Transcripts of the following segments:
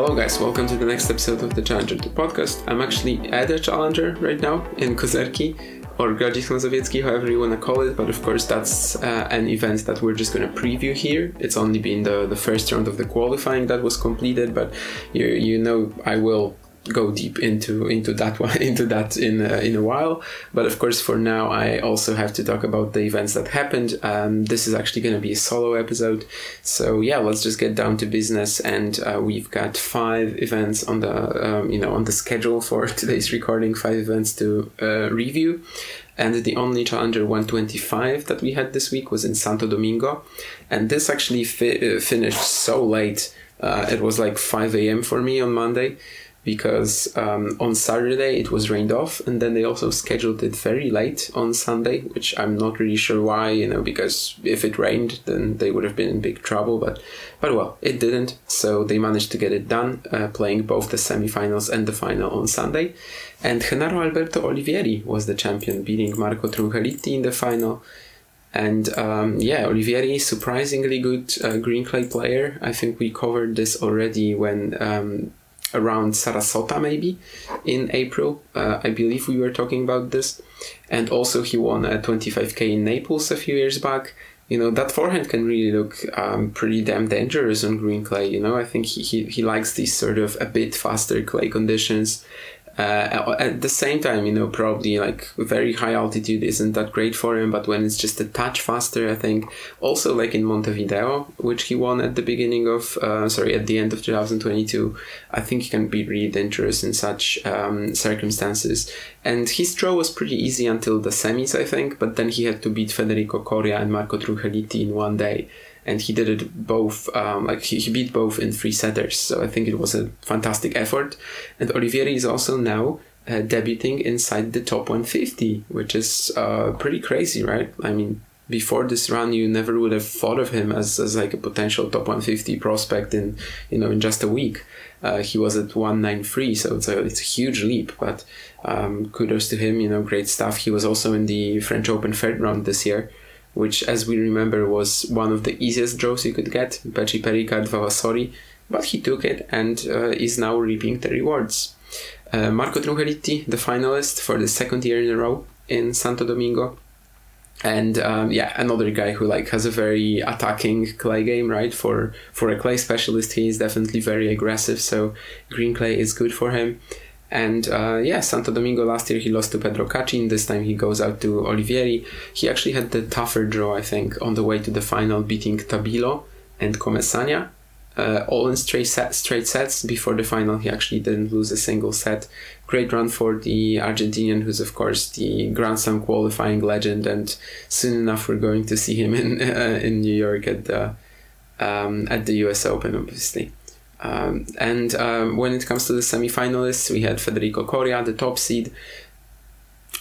Hello, guys, welcome to the next episode of the Challenger 2 podcast. I'm actually at a Challenger right now in Kozerki or Grodzisk Mazowiecki, however you want to call it, but of course, that's uh, an event that we're just going to preview here. It's only been the, the first round of the qualifying that was completed, but you, you know, I will go deep into into that one into that in uh, in a while. But of course for now i also have to talk about the events that happened. Um, this is actually going to be a solo episode. So yeah let's just get down to business and uh, we've got five events on the um, you know on the schedule for today's recording five events to uh, review. And the only challenger 125 that we had this week was in santo domingo. And this actually fi- uh, finished so late uh, it was like 5 a.m for me on monday because um, on Saturday it was rained off, and then they also scheduled it very late on Sunday, which I'm not really sure why. You know, because if it rained, then they would have been in big trouble. But, but well, it didn't, so they managed to get it done, uh, playing both the semifinals and the final on Sunday. And Genaro Alberto Olivieri was the champion, beating Marco Trungelliti in the final. And um, yeah, Olivieri, surprisingly good uh, green clay player. I think we covered this already when um, around Sarasota maybe in April. Uh, I believe we were talking about this. And also he won a 25k in Naples a few years back. You know, that forehand can really look um, pretty damn dangerous on green clay. You know, I think he, he, he likes these sort of a bit faster clay conditions uh, at the same time, you know, probably like very high altitude isn't that great for him, but when it's just a touch faster, I think also like in Montevideo, which he won at the beginning of, uh, sorry, at the end of 2022, I think he can be really dangerous in such um, circumstances. And his draw was pretty easy until the semis, I think, but then he had to beat Federico Coria and Marco Trungelliti in one day and he did it both um, like he, he beat both in three setters. So i think it was a fantastic effort. And olivieri is also now uh, debuting inside the top 150 which is uh, pretty crazy right? I mean before this run you never would have thought of him as, as like a potential top 150 prospect in you know in just a week. Uh, he was at 193 so it's a, it's a huge leap. But um, kudos to him you know great stuff. He was also in the french open third round this year which, as we remember, was one of the easiest draws you could get, Becsi Perica Vavasori, but he took it and uh, is now reaping the rewards. Uh, Marco Trungelliti, the finalist for the second year in a row in Santo Domingo. And um, yeah, another guy who like has a very attacking clay game, right? For for a clay specialist, he is definitely very aggressive. So green clay is good for him. And uh, yeah, Santo Domingo last year he lost to Pedro Cachin. This time he goes out to Olivieri. He actually had the tougher draw, I think, on the way to the final, beating Tabilo and Comesaña. Uh, all in straight, set, straight sets. Before the final, he actually didn't lose a single set. Great run for the Argentinian, who's of course the Grand Slam qualifying legend, and soon enough we're going to see him in uh, in New York at the um, at the U.S. Open, obviously. Um, and um, when it comes to the semifinalists, we had Federico Coria, the top seed.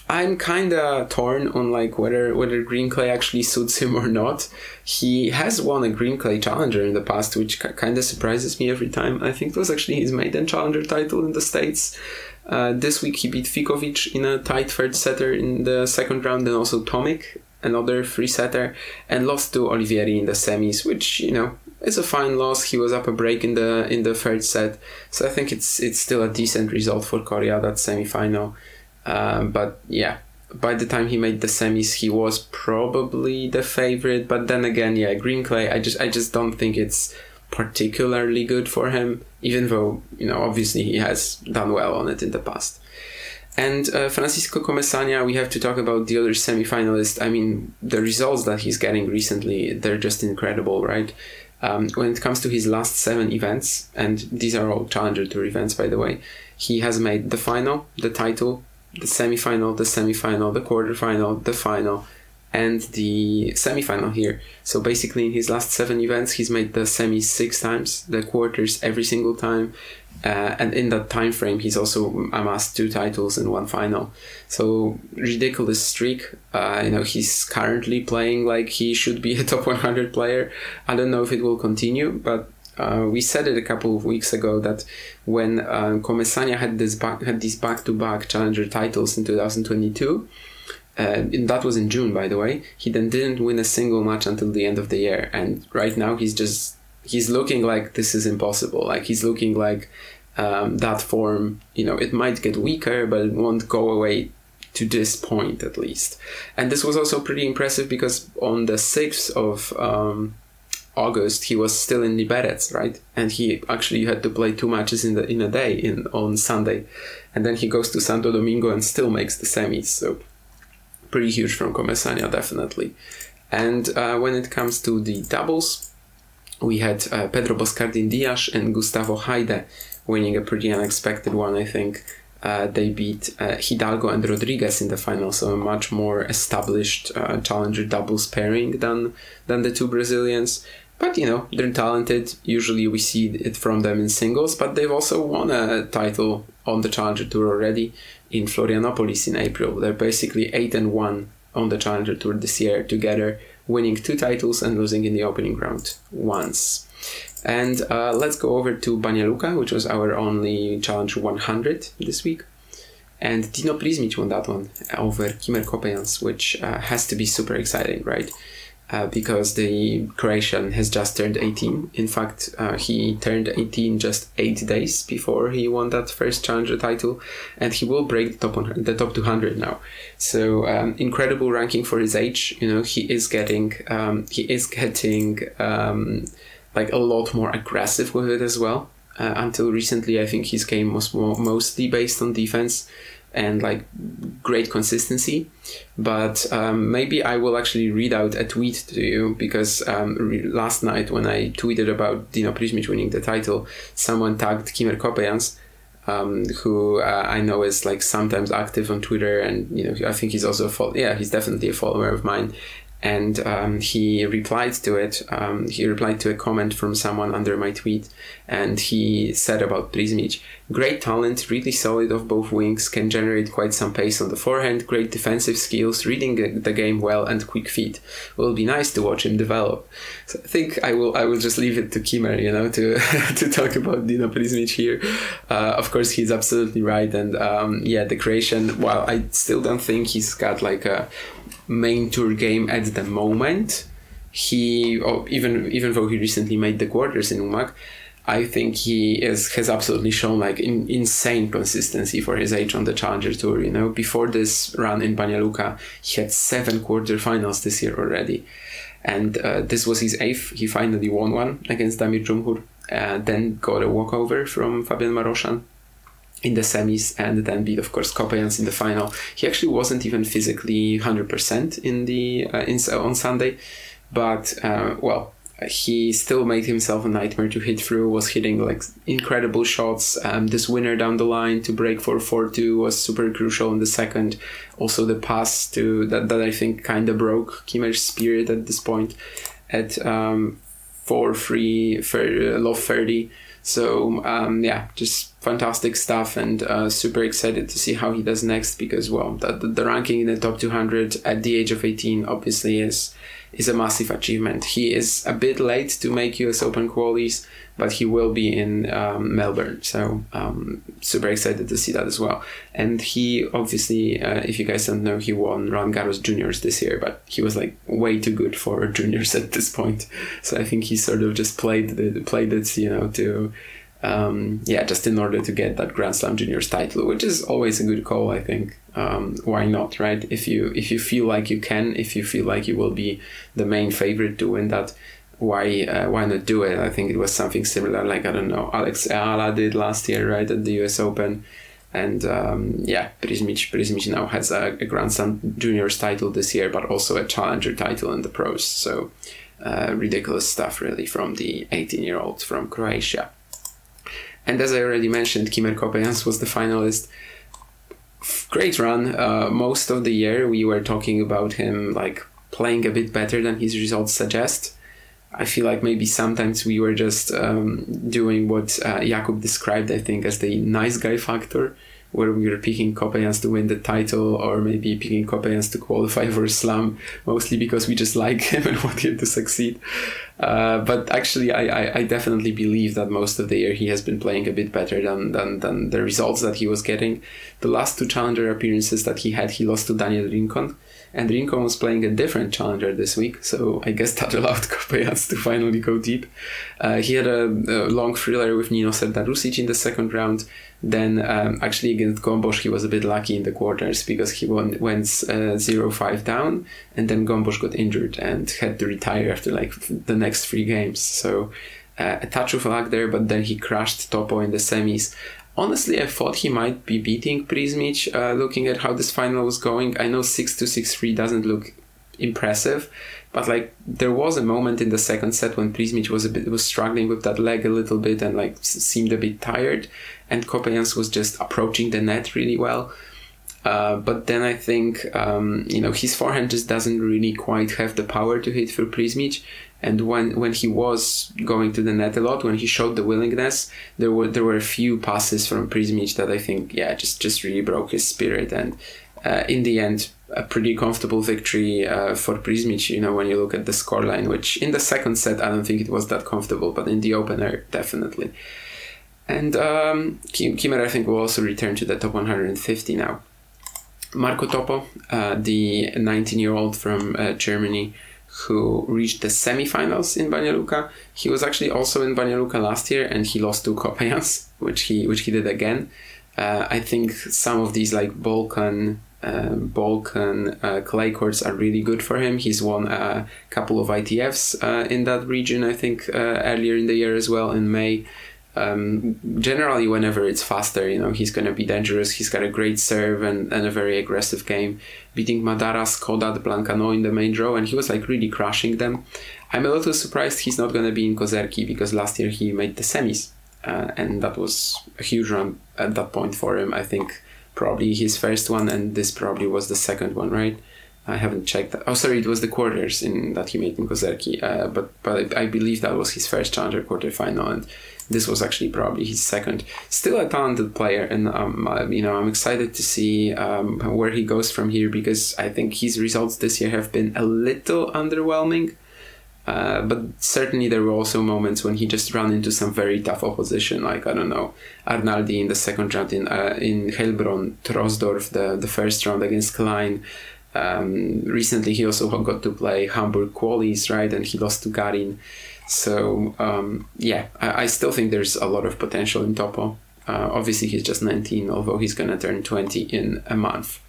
I'm kind of torn on like whether whether green clay actually suits him or not. He has won a green clay challenger in the past, which kind of surprises me every time. I think it was actually his maiden challenger title in the states. Uh, this week he beat Ficovich in a tight third setter in the second round, and also Tomic, another free setter, and lost to Olivieri in the semis, which you know it's a fine loss. He was up a break in the in the third set, so I think it's it's still a decent result for Coria that semifinal. Um, but yeah, by the time he made the semis, he was probably the favorite. But then again, yeah, green clay. I just I just don't think it's particularly good for him, even though you know obviously he has done well on it in the past. And uh, Francisco Comesaña, we have to talk about the other semi-finalist. I mean, the results that he's getting recently, they're just incredible, right? Um, when it comes to his last seven events, and these are all Challenger Tour events, by the way, he has made the final, the title, the semi-final, the semi-final, the quarter-final, the final, and the semi-final here. So basically, in his last seven events, he's made the semis six times, the quarters every single time, uh, and in that time frame, he's also amassed two titles and one final. So ridiculous streak. Uh, you know, he's currently playing like he should be a top 100 player. I don't know if it will continue, but uh, we said it a couple of weeks ago that when uh, Comesaña had this back, had these back-to-back challenger titles in 2022. Uh, and that was in June, by the way. He then didn't win a single match until the end of the year, and right now he's just he's looking like this is impossible. Like he's looking like um, that form, you know, it might get weaker, but it won't go away to this point at least. And this was also pretty impressive because on the 6th of um, August, he was still in Liberec, right? And he actually had to play two matches in the in a day in on Sunday, and then he goes to Santo Domingo and still makes the semis. So pretty huge from Comesaña, definitely. And uh, when it comes to the doubles, we had uh, Pedro Boscardin Dias and Gustavo Heide winning a pretty unexpected one, I think. Uh, they beat uh, Hidalgo and Rodriguez in the final, so a much more established uh, challenger doubles pairing than than the two Brazilians. But you know they're talented. Usually we see it from them in singles, but they've also won a title on the challenger tour already in Florianopolis in April. They're basically eight and one on the challenger tour this year together, winning two titles and losing in the opening round once. And uh, let's go over to Banja Luka, which was our only Challenge 100 this week. And Dino Prizmic won that one over Kimmer Coppejans, which uh, has to be super exciting, right? Uh, because the Croatian has just turned 18. In fact, uh, he turned 18 just eight days before he won that first challenger title, and he will break the top 100, the top 200 now. So um, incredible ranking for his age. You know, he is getting um, he is getting um, like a lot more aggressive with it as well. Uh, until recently, I think his game was more, mostly based on defense and like great consistency. But um, maybe I will actually read out a tweet to you because um, re- last night when I tweeted about Dino Prizmic winning the title, someone tagged Kimmer Coppejans. Um, who uh, I know is like sometimes active on Twitter, and you know I think he's also a fo- yeah he's definitely a follower of mine, and um, he replied to it. Um, he replied to a comment from someone under my tweet, and he said about Prizmic, great talent, really solid off both wings, can generate quite some pace on the forehand, great defensive skills, reading the game well, and quick feet. Will be nice to watch him develop. So I think I will I will just leave it to Kimmer, you know, to to talk about Dino Prizmic here. Uh, of course, he's absolutely right, and um, yeah, the Croatian. While I still don't think he's got like a main tour game at the moment. He, oh, even even though he recently made the quarters in Umag, I think he is has absolutely shown like in, insane consistency for his age on the Challenger Tour. You know, before this run in Banja Luka, he had seven quarterfinals this year already, and uh, this was his eighth. He finally won one against Damir Dzumhur, uh, then got a walkover from Fabian Marozsan in the semis and then beat of course Coppejans in the final. He actually wasn't even physically 100% in the uh, in, on Sunday, but uh, well he still made himself a nightmare to hit through was hitting like incredible shots. Um, this winner down the line to break for 4-2 was super crucial in the second. Also the pass to that, that i think kind of broke kimmer's spirit at this point at um, 4-3 love 30 so um, yeah, just fantastic stuff, and uh, super excited to see how he does next. Because well, the, the ranking in the top 200 at the age of 18 obviously is is a massive achievement. He is a bit late to make US Open qualies, but he will be in um, Melbourne. So um, super excited to see that as well. And he obviously, uh, if you guys don't know, he won Roland Garros Juniors this year, but he was like way too good for juniors at this point. So I think he sort of just played the played it, you know, to um, yeah, just in order to get that Grand Slam Juniors title, which is always a good call, I think. Um, why not, right? If you if you feel like you can, if you feel like you will be the main favorite to win that, why uh, why not do it? I think it was something similar, like I don't know, Alex Eala did last year, right, at the U.S. Open. And um, yeah, Prizmic, Prizmic now has a, a Grand Slam Juniors title this year, but also a Challenger title in the pros. So uh, ridiculous stuff, really, from the 18 year old from Croatia. And as I already mentioned, Kimmer Coppejans was the finalist. Great run. Uh, most of the year, we were talking about him like playing a bit better than his results suggest. I feel like maybe sometimes we were just um, doing what uh, Jakub described, I think, as the nice guy factor where we were picking Coppejans to win the title or maybe picking Coppejans to qualify for Slam, mostly because we just like him and want him to succeed. Uh, but actually, I, I, I, definitely believe that most of the year he has been playing a bit better than, than, than the results that he was getting. The last two challenger appearances that he had, he lost to Daniel Rincon and Rincon was playing a different challenger this week, so I guess that allowed Coppejans to finally go deep. Uh, he had a, a, long thriller with Nino Serdarusic in the second round. Then, um, actually, against Gombos, he was a bit lucky in the quarters because he won, went uh, 0 5 down, and then Gombos got injured and had to retire after like the next three games. So, uh, a touch of luck there, but then he crashed Topo in the semis. Honestly, I thought he might be beating Prizmic. Uh, looking at how this final was going, I know six to six three doesn't look impressive, but like there was a moment in the second set when Prizmic was a bit was struggling with that leg a little bit and like seemed a bit tired, and Coppejans was just approaching the net really well. Uh, but then I think um, you know his forehand just doesn't really quite have the power to hit through Prizmic, and when when he was going to the net a lot, when he showed the willingness, there were there were a few passes from Prizmic that I think yeah just just really broke his spirit. And uh, in the end, a pretty comfortable victory uh, for Prizmic. You know when you look at the scoreline, which in the second set I don't think it was that comfortable, but in the opener definitely. And um, Kimmer I think will also return to the top 150 now. Marko Topo, uh, the 19 year old from uh, Germany who reached the semifinals in Banja Luka. He was actually also in Banja Luka last year, and he lost to Coppejans, which he which he did again. Uh, I think some of these like Balkan uh, Balkan uh, clay courts are really good for him. He's won a couple of ITFs uh, in that region, I think, uh, earlier in the year as well in May um, generally whenever it's faster, you know, he's going to be dangerous. He's got a great serve and, and a very aggressive game, beating Madaras, Kodat, Blancaneaux in the main draw, and he was like really crushing them. I'm a little surprised he's not going to be in Kozerki because last year he made the semis, uh, and that was a huge run at that point for him. I think probably his first one, and this probably was the second one, right? I haven't checked that. Oh, sorry, it was the quarters in that he made in Kozerki. Uh, but but I believe that was his first challenger quarterfinal, and this was actually probably his second. Still a talented player, and um, uh, you know I'm excited to see um, where he goes from here because I think his results this year have been a little underwhelming. Uh, but certainly there were also moments when he just ran into some very tough opposition, like I don't know Arnaldi in the second round in uh, in Heilbronn, Troisdorf the the first round against Klein. Um, recently, he also got to play Hamburg qualies, right, and he lost to Garin. So um, yeah, I, I, still think there's a lot of potential in Topo. Uh, obviously, he's just 19, although he's gonna turn 20 in a month.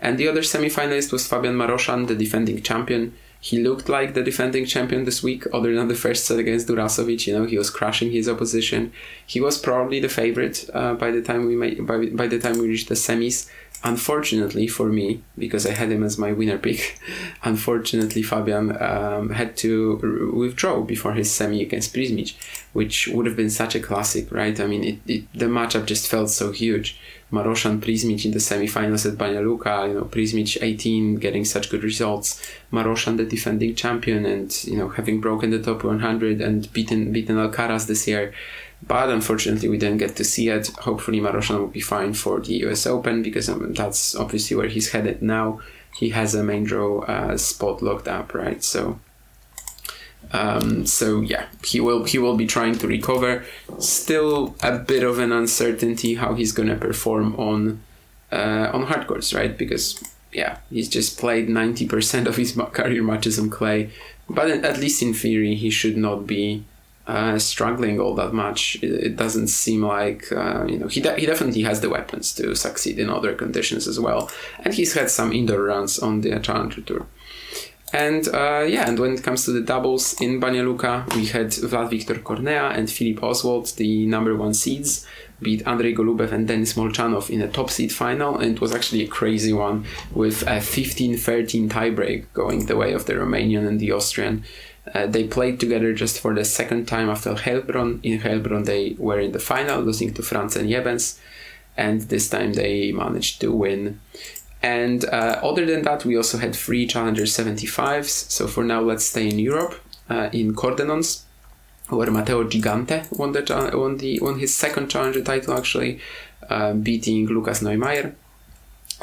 And the other semi-finalist was Fabian Marozsan, the defending champion. He looked like the defending champion this week, other than the first set against Durasovic. You know, he was crushing his opposition. He was probably the favorite uh, by the time we made, by, by the time we reached the semis unfortunately for me, because I had him as my winner pick, unfortunately Fabian um, had to withdraw before his semi against Prizmic, which would have been such a classic, right? I mean, it, it, the matchup just felt so huge. Marozsan Prizmic in the semi-finals at Banja Luka, you know, Prizmic 18 getting such good results, Marozsan the defending champion and, you know, having broken the top 100 and beaten beaten Alcaraz this year but unfortunately we didn't get to see it. Hopefully Marozsan will be fine for the US Open because um, that's obviously where he's headed now. He has a main draw uh, spot locked up, right? So, um, so yeah, he will he will be trying to recover. Still a bit of an uncertainty how he's gonna perform on uh, on hard courts, right? Because yeah, he's just played ninety percent of his career matches on clay, but at least in theory he should not be uh, struggling all that much. It, it doesn't seem like uh, you know he de- he definitely has the weapons to succeed in other conditions as well, and he's had some indoor runs on the Challenger Tour. And uh, yeah, and when it comes to the doubles in Banja Luka, we had Vlad Victor Cornea and Philipp Oswald, the number one seeds, beat Andrei Golubev and Denis Molchanov in a top seed final. And it was actually a crazy one with a 15 13 tiebreak going the way of the Romanian and the Austrian. Uh, they played together just for the second time after Heilbronn. In Heilbronn, they were in the final, losing to Franz and Jebens, and this time they managed to win. And uh, other than that, we also had three Challenger 75s. So for now, let's stay in Europe, uh, in Cordenons, where Matteo Gigante won, the, won, the, won his second Challenger title, actually, uh, beating Lukas Neumayer.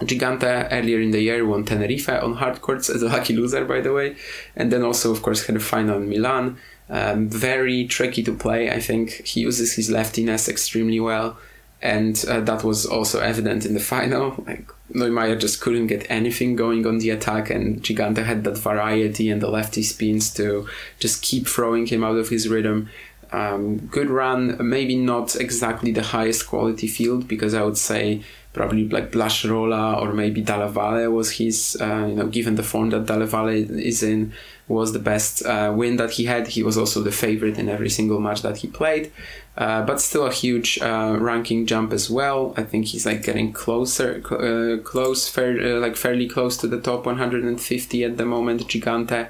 Gigante earlier in the year won Tenerife on hard courts as a lucky loser, by the way, and then also, of course, had a final in Milan. Um, very tricky to play. I think he uses his leftiness extremely well, and uh, that was also evident in the final. Like Neumayer just couldn't get anything going on the attack, and Gigante had that variety and the lefty spins to just keep throwing him out of his rhythm. Um, good run, maybe not exactly the highest quality field because I would say probably like Blas Rola or maybe Dalla Valle was his, uh, you know, given the form that Dalla Valle is in, was the best uh, win that he had. He was also the favorite in every single match that he played, uh, but still a huge uh, ranking jump as well. I think he's like getting closer, uh, close, fair, uh, like fairly close to the top 150 at the moment, Gigante,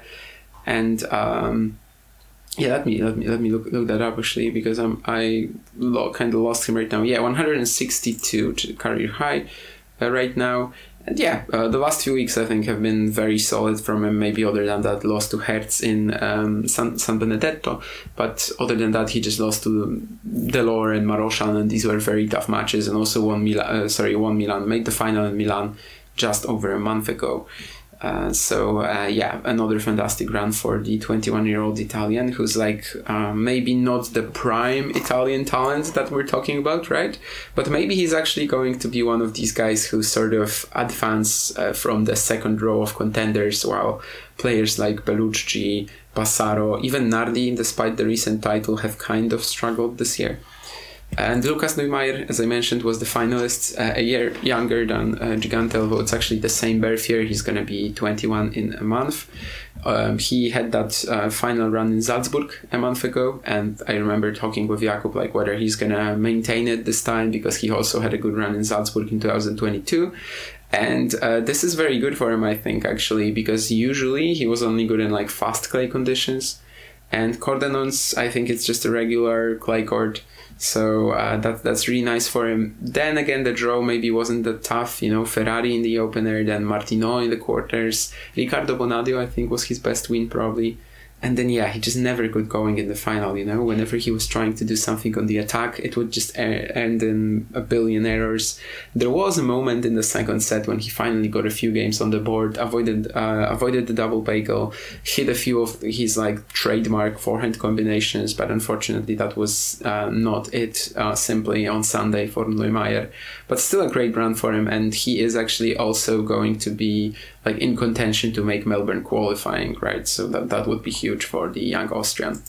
and. Um, yeah, let me let me let me look look that up actually because I'm I lo- kind of lost him right now. Yeah, 162 career high uh, right now. And yeah, uh, the last few weeks I think have been very solid from him. Maybe other than that loss to Hertz in um, San, San Benedetto, but other than that he just lost to Delort and Marozsan, and these were very tough matches. And also won Milan. Uh, sorry, won Milan. Made the final in Milan just over a month ago. Uh, so uh, yeah, another fantastic run for the 21-year-old Italian, who's like uh, maybe not the prime Italian talent that we're talking about, right? But maybe he's actually going to be one of these guys who sort of advance uh, from the second row of contenders, while players like Bellucci, Passaro, even Nardi, despite the recent title, have kind of struggled this year. And Lukas Neumayer, as I mentioned, was the finalist, uh, a year younger than uh, Gigante, although it's actually the same birth year. He's going to be 21 in a month. Um, he had that uh, final run in Salzburg a month ago, and I remember talking with Jakub like whether he's going to maintain it this time because he also had a good run in Salzburg in 2022. And uh, this is very good for him, I think, actually, because usually he was only good in like fast clay conditions. And Cordenons, I think it's just a regular clay court so uh, that that's really nice for him. Then again, the draw maybe wasn't that tough. You know, Ferrari in the opener, then Martino in the quarters. Riccardo Bonadio, I think, was his best win probably and then yeah he just never got going in the final you know? Whenever he was trying to do something on the attack it would just end in a billion errors. There was a moment in the second set when he finally got a few games on the board avoided uh, avoided the double bagel hit a few of his like trademark forehand combinations but unfortunately that was uh, not it uh, simply on sunday for neumayer but still a great run for him and he is actually also going to be like in contention to make melbourne qualifying right so that, that would be huge for the young Austrian.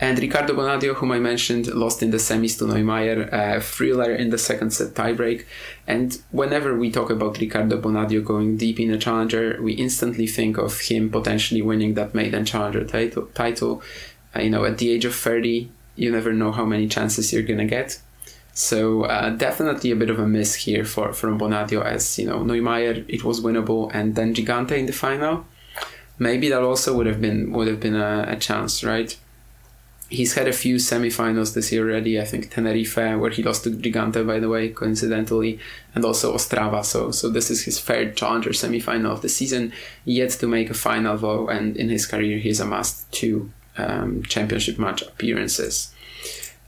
And Riccardo Bonadio, whom I mentioned, lost in the semis to Neumayer, uh, thriller in the second set tiebreak. And whenever we talk about Riccardo Bonadio going deep in a challenger, we instantly think of him potentially winning that maiden challenger title. title. Uh, you know, at the age of 30, you never know how many chances you're going to get. So uh, definitely a bit of a miss here for from Bonadio as, you know, Neumayer, it was winnable, and then Gigante in the final maybe that also would have been would have been a, a chance, right? He's had a few semifinals this year already. I think Tenerife, where he lost to Gigante, by the way, coincidentally, and also Ostrava. So, so this is his third challenger semifinal of the season. Yet to make a final, though, and in his career, he's amassed two um, championship match appearances.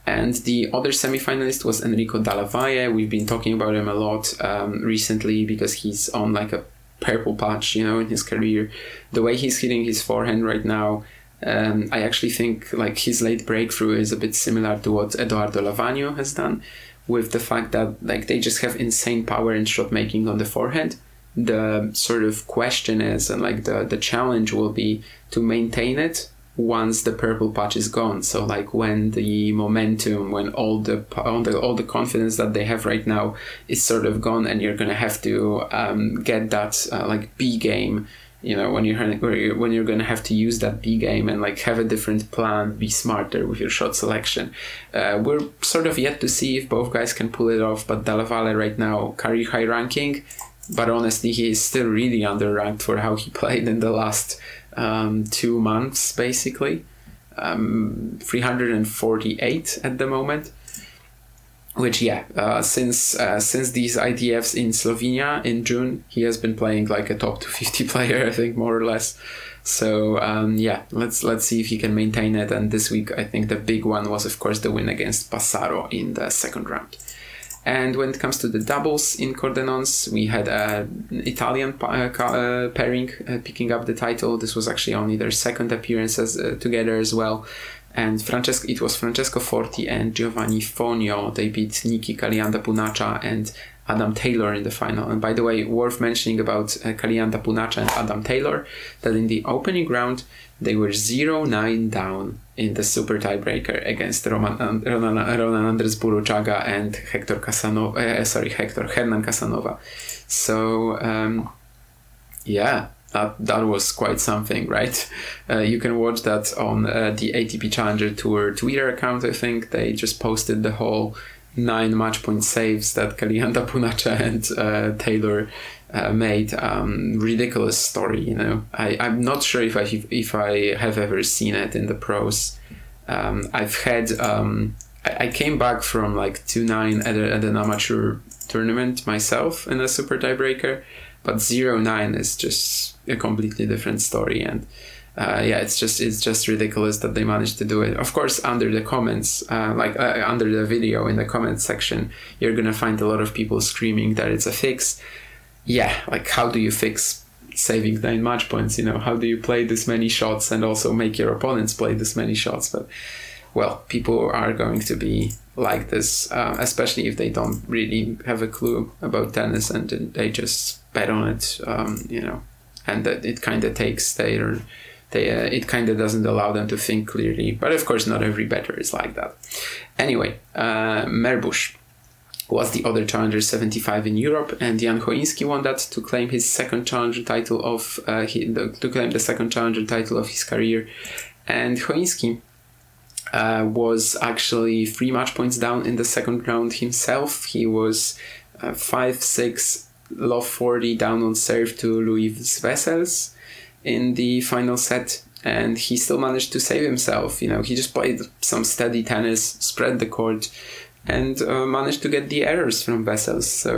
And the other semifinalist was Enrico Dalla Valle. We've been talking about him a lot um, recently because he's on like a purple patch, you know, in his career. The way he's hitting his forehand right now, um, I actually think like his late breakthrough is a bit similar to what Edoardo Lavagno has done, with the fact that like they just have insane power in shot making on the forehand. The sort of question is, and like the the challenge will be to maintain it once the purple patch is gone. So like when the momentum, when all the all the all the confidence that they have right now is sort of gone, and you're gonna have to um, get that uh, like B game. You know when you're when you're gonna have to use that B game and like have a different plan, be smarter with your shot selection. Uh, we're sort of yet to see if both guys can pull it off. But Dalla Valle right now career high ranking but honestly, he is still really underranked for how he played in the last um, two months, basically. Um, 348 at the moment. Which yeah uh, since uh, since these ITFs in Slovenia in June he has been playing like a top 250 player I think more or less. So um, yeah let's let's see if he can maintain it. And this week I think the big one was of course the win against Passaro in the second round and when it comes to the doubles in Cordenons, we had an Italian uh, uh, pairing uh, picking up the title. This was actually only their second appearance as, together as well and Francesco, it was Francesco Forti and Giovanni Fonio. They beat Niki Kaliyanda Poonacha and Adam Taylor in the final. And by the way, worth mentioning about uh, Kaliyanda Poonacha and Adam Taylor that in the opening round they were 0-9 down in the super tiebreaker against Roman, Ronan, Ronan Andres Burruchaga and Hector Casanova. Uh, sorry, Hector Hernan Casanova. So um, yeah, that that was quite something, right? Uh, you can watch that on uh, the ATP Challenger Tour Twitter account. I think they just posted the whole nine match point saves that Kaliyanda Poonacha and uh, Taylor uh, made. Um, ridiculous story, you know. I I'm not sure if I if I have ever seen it in the pros. Um, I've had um, I, I came back from like two nine at, at an amateur tournament myself in a super tiebreaker but zero nine is just a completely different story and uh, yeah it's just it's just ridiculous that they managed to do it of course under the comments uh, like uh, under the video in the comment section you're gonna find a lot of people screaming that it's a fix yeah like how do you fix saving nine match points you know how do you play this many shots and also make your opponents play this many shots but well people are going to be like this uh, especially if they don't really have a clue about tennis and they just bet on it, um, you know, and that it kind of takes their they uh, it kind of doesn't allow them to think clearly. But of course, not every better is like that. Anyway, uh, Meerbusch was the other challenger 75 in Europe, and Jan Choinski won that to claim his second challenger title of uh, he, the, to claim the second challenger title of his career. And Choinski uh, was actually three match points down in the second round himself. He was uh, five six love 40 down on serve to Louis Wessels in the final set and he still managed to save himself. You know, he just played some steady tennis, spread the court, and uh, managed to get the errors from Wessels. So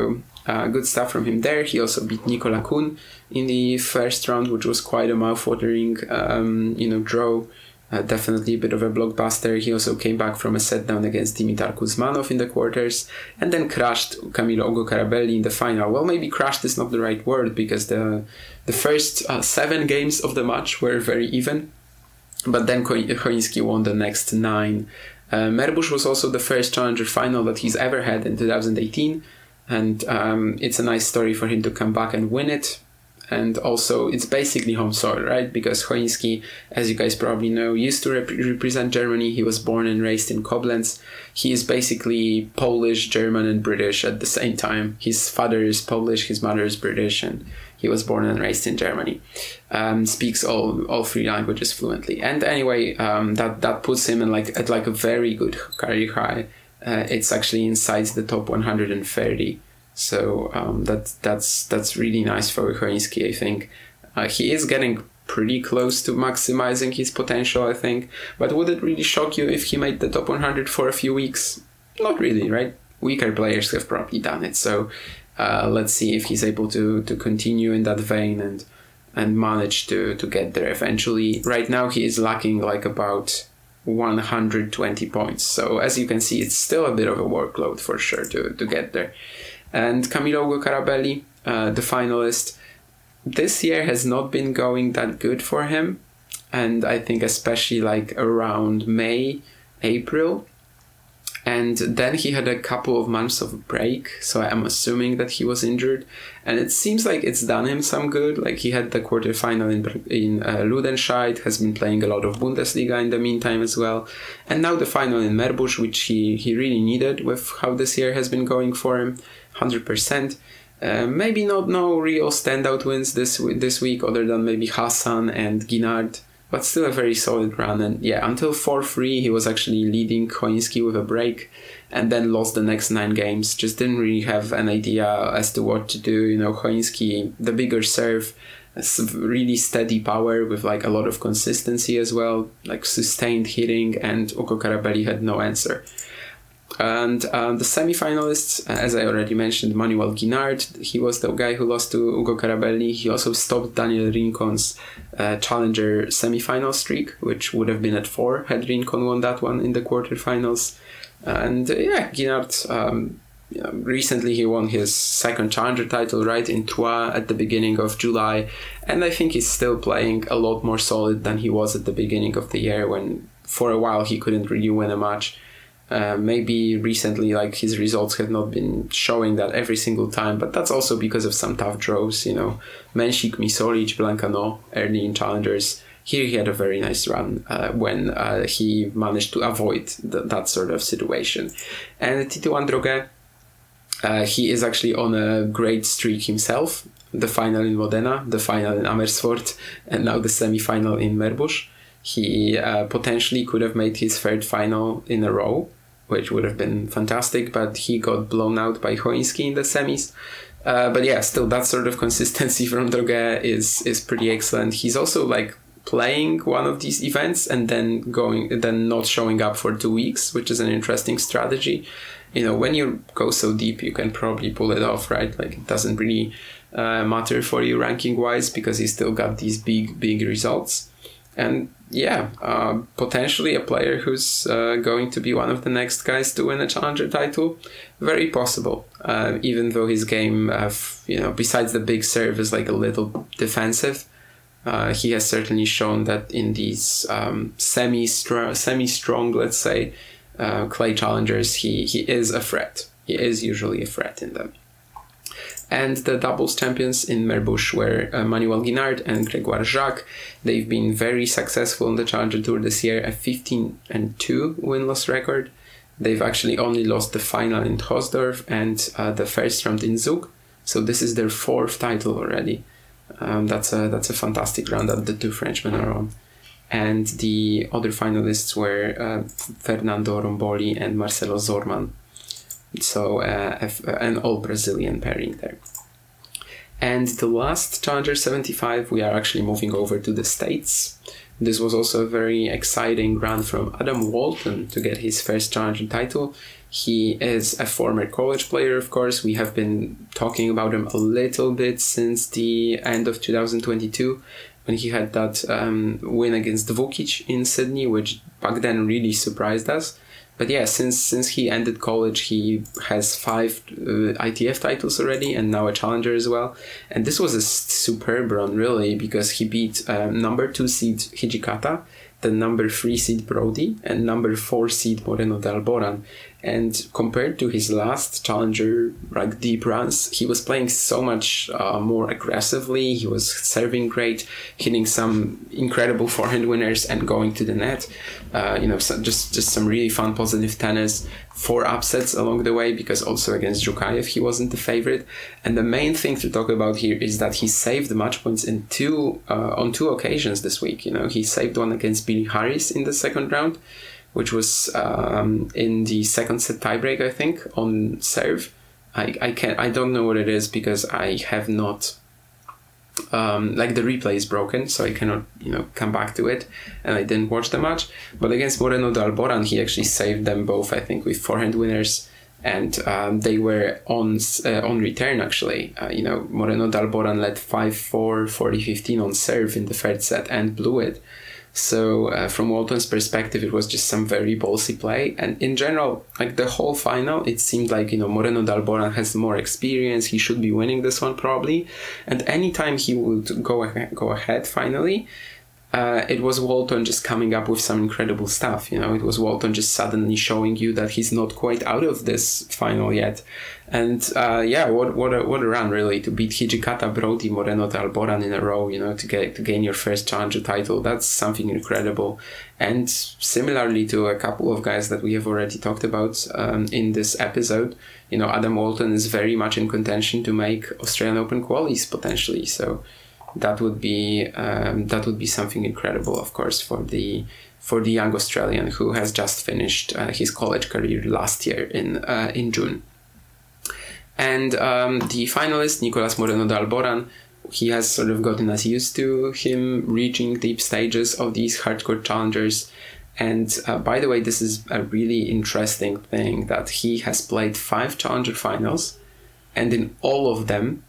uh, good stuff from him there. He also beat Nicola Kuhn in the first round, which was quite a mouth-watering, um, you know, draw. Uh, definitely a bit of a blockbuster. He also came back from a set down against Dimitar Kuzmanov in the quarters and then crashed Camilo Ugo Carabelli in the final. Well, maybe crashed is not the right word because the the first uh, seven games of the match were very even, but then Choinski won the next nine. Uh, Meerbusch was also the first challenger final that he's ever had in 2018, and um, it's a nice story for him to come back and win it and also it's basically home soil, right? Because Choinski, as you guys probably know, used to rep- represent Germany. He was born and raised in Koblenz. He is basically Polish, German, and British at the same time. His father is Polish, his mother is British, and he was born and raised in Germany. Um, speaks all all three languages fluently. And anyway, um, that that puts him in like at like a very good career high. Uh, it's actually inside the top 130 so um, that that's that's really nice for Choinski. I think uh, he is getting pretty close to maximizing his potential. I think, but would it really shock you if he made the top 100 for a few weeks? Not really, right? Weaker players have probably done it. So uh, let's see if he's able to to continue in that vein and and manage to to get there eventually. Right now, he is lacking like about 120 points. So as you can see, it's still a bit of a workload for sure to to get there. And Camilo Carabelli, uh, the finalist, this year has not been going that good for him. And I think especially like around May, April. And then he had a couple of months of break, so I'm assuming that he was injured. And it seems like it's done him some good. Like he had the quarterfinal in in uh, Ludenscheid, has been playing a lot of Bundesliga in the meantime as well, and now the final in Meerbusch, which he he really needed with how this year has been going for him. 100%. Uh, maybe not no real standout wins this this week, other than maybe Hassan and Guinard, but still a very solid run. And yeah, until 4 3, he was actually leading Choinski with a break. and then lost the next nine games. Just didn't really have an idea as to what to do. You know, Choinski, the bigger serve, really steady power with like a lot of consistency as well, like sustained hitting, and Ugo Carabelli had no answer. And um, the semi-finalists, as I already mentioned, Manuel Guinard, he was the guy who lost to Ugo Carabelli. He also stopped Daniel Rincon's uh, challenger semi-final streak, which would have been at four had Rincon won that one in the quarterfinals. And uh, yeah, Guinard, um, recently he won his second challenger title right in Troyes at the beginning of July, and I think he's still playing a lot more solid than he was at the beginning of the year when for a while he couldn't really win a match. Uh, maybe recently, like his results have not been showing that every single time, but that's also because of some tough draws. You know, Mensik, Misolic, Blancaneaux early in challengers. Here he had a very nice run uh, when uh, he managed to avoid the, that sort of situation. And Tito Droguet, uh, he is actually on a great streak himself. The final in Modena, the final in Amersfoort, and now the semi-final in Meerbusch. He uh, potentially could have made his third final in a row which would have been fantastic, but he got blown out by Choinski in the semis. Uh, but yeah, still that sort of consistency from Droguet is is pretty excellent. He's also like playing one of these events and then going then not showing up for two weeks, which is an interesting strategy. You know, when you go so deep, you can probably pull it off, right? Like it doesn't really uh, matter for you ranking wise because he still got these big big results. And yeah, uh, potentially a player who's uh, going to be one of the next guys to win a challenger title. Very possible, uh, even though his game, you know, besides the big serve, is like a little defensive. Uh, he has certainly shown that in these um, semi semi strong, let's say, uh, clay challengers, he he is a threat. He is usually a threat in them and the doubles champions in Meerbusch were uh, Manuel Guinard and Gregoire Jacq. They've been very successful on the Challenger Tour this year, a 15 and 2 win loss record. They've actually only lost the final in Troisdorf and uh, the first round in Zug. So this is their fourth title already. Um, that's a that's a fantastic round that the two Frenchmen are on. And the other finalists were uh, Fernando Romboli and Marcelo Zormann. So uh, an all Brazilian pairing there. And the last Challenger 75, we are actually moving over to the States. This was also a very exciting run from Adam Walton to get his first Challenger title. He is a former college player, of course. We have been talking about him a little bit since the end of 2022 when he had that um, win against Vukic in Sydney, which back then really surprised us but yeah, since since he ended college, he has five uh, ITF titles already, and now a challenger as well. And this was a superb run, really, because he beat um, number two seed Hijikata, the number three seed Brody, and number four seed Moreno de Alboran. And compared to his last challenger, like deep runs, he was playing so much uh, more aggressively. He was serving great, hitting some incredible forehand winners, and going to the net. Uh, you know, so just just some really fun, positive tennis. Four upsets along the way because also against Djukaev he wasn't the favorite. And the main thing to talk about here is that he saved match points in two uh, on two occasions this week. You know, he saved one against Billy Harris in the second round which was um, in the second set tiebreak, I think, on serve. I, I can I don't know what it is because I have not um, like the replay is broken, so I cannot you know come back to it, and I didn't watch the match. But against Moreno de Alboran, he actually saved them both. I think with forehand winners, and um, they were on uh, on return actually. Uh, you know Moreno de Alboran led 5-4, 40-15 on serve in the third set and blew it. So uh, from Walton's perspective, it was just some very ballsy play. And in general, like the whole final, it seemed like, you know, Moreno de Alboran has more experience. He should be winning this one probably. And anytime he would go, ahead, go ahead finally, uh, it was Walton just coming up with some incredible stuff. You know, it was Walton just suddenly showing you that he's not quite out of this final yet. And uh, yeah, what what a, what a run really to beat Hijikata, Brody, Moreno Alboran in a row. You know, to get to gain your first challenger title. That's something incredible. And similarly to a couple of guys that we have already talked about um, in this episode, you know, Adam Walton is very much in contention to make Australian Open qualies potentially. So that would be um, that would be something incredible, of course, for the for the young Australian who has just finished uh, his college career last year in uh, in June. And um, the finalist Nicolas Moreno de Alboran, he has sort of gotten us used to him reaching deep stages of these hardcore challengers. And uh, by the way, this is a really interesting thing that he has played five challenger finals, and in all of them,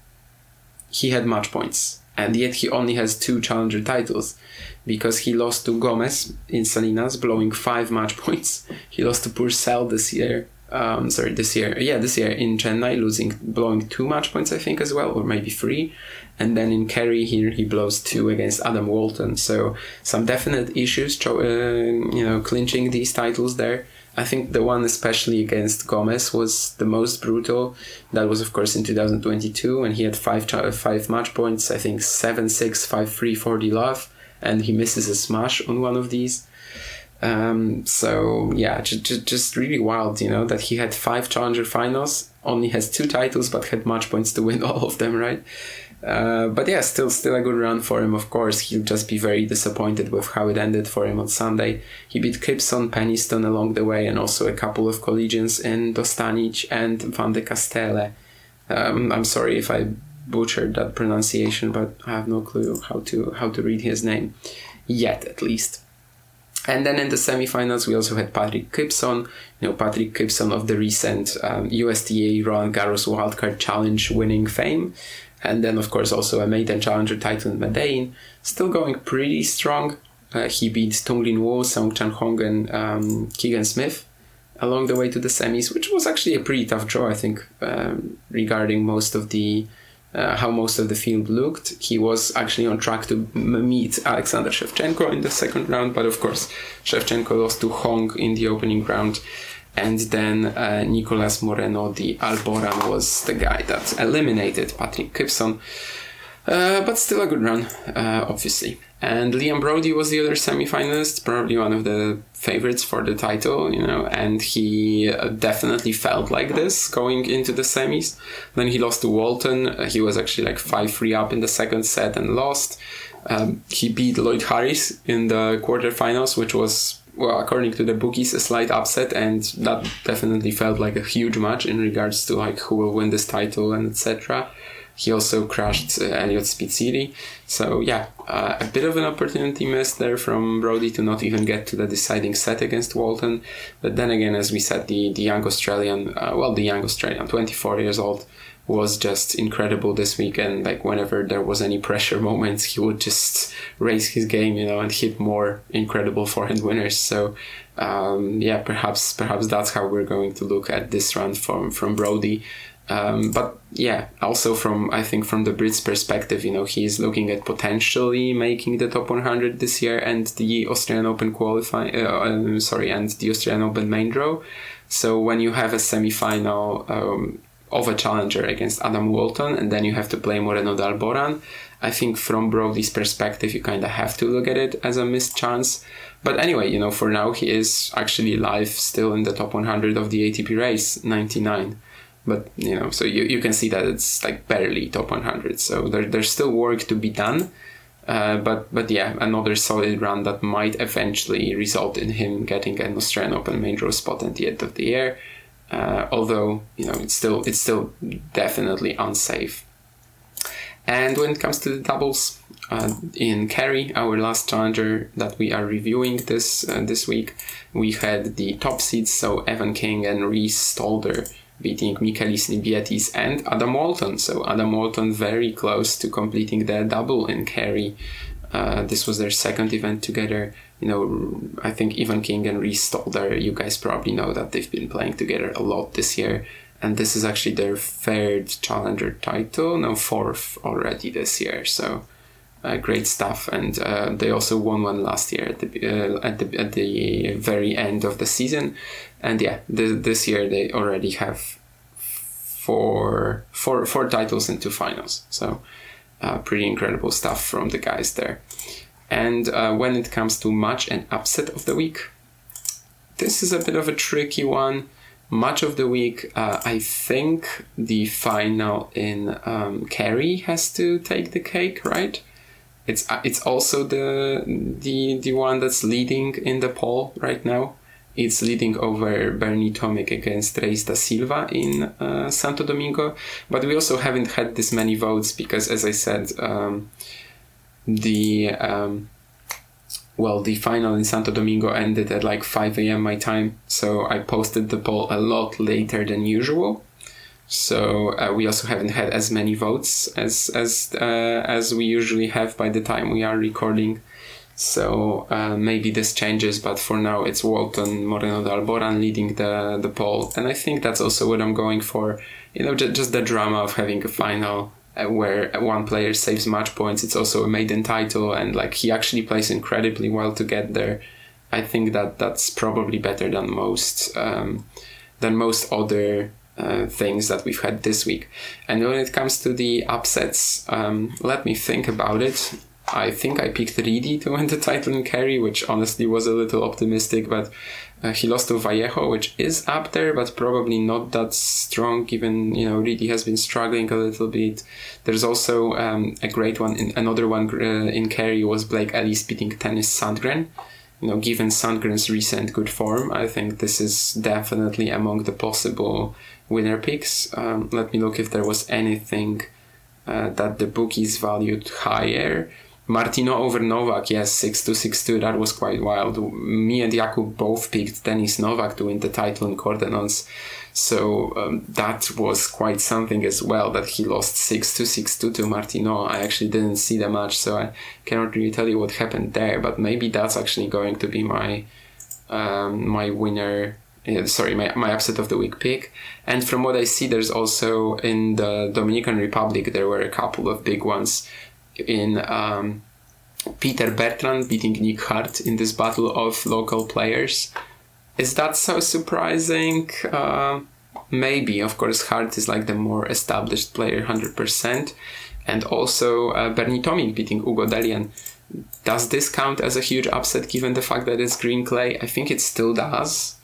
he had match points and yet he only has two challenger titles because he lost to Gomez in Salinas, blowing five match points. He lost to Purcell this year. Um, sorry, this year, yeah, this year in Chennai, losing, blowing two match points, I think, as well, or maybe three. And then in Cary here, he blows two against Adam Walton. So some definite issues, uh, you know, clinching these titles there. I think the one especially against Gomez was the most brutal. That was of course in 2022 and he had five five match points. I think seven six five three forty love, and he misses a smash on one of these. Um, so yeah, just, just really wild, you know, that he had five challenger finals, only has two titles, but had match points to win all of them, right? Uh, but yeah, still, still a good run for him. Of course, he'll just be very disappointed with how it ended for him on Sunday. He beat Kypson, Peniston along the way, and also a couple of collegians in Dostanic and Van de Castelle. Um, I'm sorry if I butchered that pronunciation, but I have no clue how to how to read his name yet, at least. And then in the semifinals, we also had Patrick Kypson, you know, Patrick Kypson of the recent um, USTA Roland Garros Wildcard Challenge winning fame and then of course also a maiden challenger title in Medein. Still going pretty strong. Uh, he beat Tung Lin Wu, Song Chan Hong, and um, Keegan Smith along the way to the semis, which was actually a pretty tough draw, I think, um, regarding most of the uh, how most of the field looked. He was actually on track to m- meet Alexander Shevchenko in the second round, but of course, Shevchenko lost to Hong in the opening round and then uh, Nicolas Moreno de Alboran was the guy that eliminated Patrick Kypson. Uh, but still a good run, uh, obviously. And Liam Broady was the other semi-finalist, probably one of the favorites for the title, you know, and he uh, definitely felt like this going into the semis. Then he lost to Walton. Uh, he was actually like 5-3 up in the second set and lost. Um, he beat Lloyd Harris in the quarterfinals, which was well, according to the bookies, a slight upset, and that definitely felt like a huge match in regards to like who will win this title and etc. He also crashed uh, Eliot Spizzirri, so yeah, uh, a bit of an opportunity missed there from Broady to not even get to the deciding set against Walton. But then again, as we said, the the young Australian, uh, well, the young Australian, 24 years old, was just incredible this weekend. Like whenever there was any pressure moments, he would just raise his game, you know, and hit more incredible forehand winners. So um, yeah, perhaps perhaps that's how we're going to look at this run from from Broady. Um, but yeah, also from I think from the Brits' perspective, you know, he's looking at potentially making the top 100 this year and the Australian Open qualify. Uh, um, sorry, and the Australian Open main draw. So when you have a semi-final um, of a challenger against Adam Walton, and then you have to play Moreno de Alboran. I think from Broady's perspective, you kind of have to look at it as a missed chance. But anyway, you know, for now, he is actually live still in the top 100 of the ATP race, 99. But, you know, so you, you can see that it's like barely top 100. So there, there's still work to be done. Uh, but but yeah, another solid run that might eventually result in him getting an Australian Open main draw spot at the end of the year. Uh, although you know it's still it's still definitely unsafe. And when it comes to the doubles, uh, in Cary, our last challenger that we are reviewing this uh, this week, we had the top seeds, so Evan King and Reese Stalder beating Mikelis Libietis and Adam Walton. So Adam Walton very close to completing their double in Cary. Uh, this was their second event together you know, I think Evan King and Reese Stalder, you guys probably know that they've been playing together a lot this year. And this is actually their third challenger title, no, fourth already this year. So uh, great stuff. And uh, they also won one last year at the, uh, at the at the very end of the season. And yeah, th- this year they already have four, four, four titles and two finals. So uh, pretty incredible stuff from the guys there. And uh, when it comes to match and upset of the week, this is a bit of a tricky one. Match of the week, uh, I think the final in um, Cary has to take the cake, right? It's uh, it's also the the the one that's leading in the poll right now. It's leading over Bernie Tomic against Reis da Silva in uh, Santo Domingo, but we also haven't had this many votes because, as I said, um, the um, well, the final in Santo Domingo ended at like 5 a.m. my time, so I posted the poll a lot later than usual. So uh, we also haven't had as many votes as as uh, as we usually have by the time we are recording. So uh, maybe this changes, but for now it's Walton Moreno de Alboran leading the the poll, and I think that's also what I'm going for. You know, just, just the drama of having a final uh, where one player saves match points. It's also a maiden title, and like he actually plays incredibly well to get there. I think that that's probably better than most um, than most other uh, things that we've had this week. And when it comes to the upsets, um, let me think about it. I think I picked Riedi to win the title in Cary, which honestly was a little optimistic, but uh, he lost to Vallejo, which is up there, but probably not that strong, given, you know, Riedi has been struggling a little bit. There's also um, a great one, in, another one uh, in Cary was Blake Ellis beating Tennys Sandgren. You know, given Sandgren's recent good form, I think this is definitely among the possible winner picks. Um, let me look if there was anything uh, that the bookies valued higher. Martino over Novak, yes, 6 2 6 2. That was quite wild. Me and Jakub both picked Denis Novak to win the title in Cordenons. So um, that was quite something as well that he lost 6 2 6 2 to Martino. I actually didn't see the match, so I cannot really tell you what happened there, but maybe that's actually going to be my um, my winner. Uh, sorry, my, my upset of the week pick. And from what I see, there's also in the Dominican Republic, there were a couple of big ones in um, Peter Bertran beating Nick Hardt in this battle of local players. Is that so surprising? Uh, maybe. Of course, Hardt is like the more established player, 100%. And also uh, Bernie Tomic beating Ugo Dellien. Does this count as a huge upset given the fact that it's green clay? I think it still does.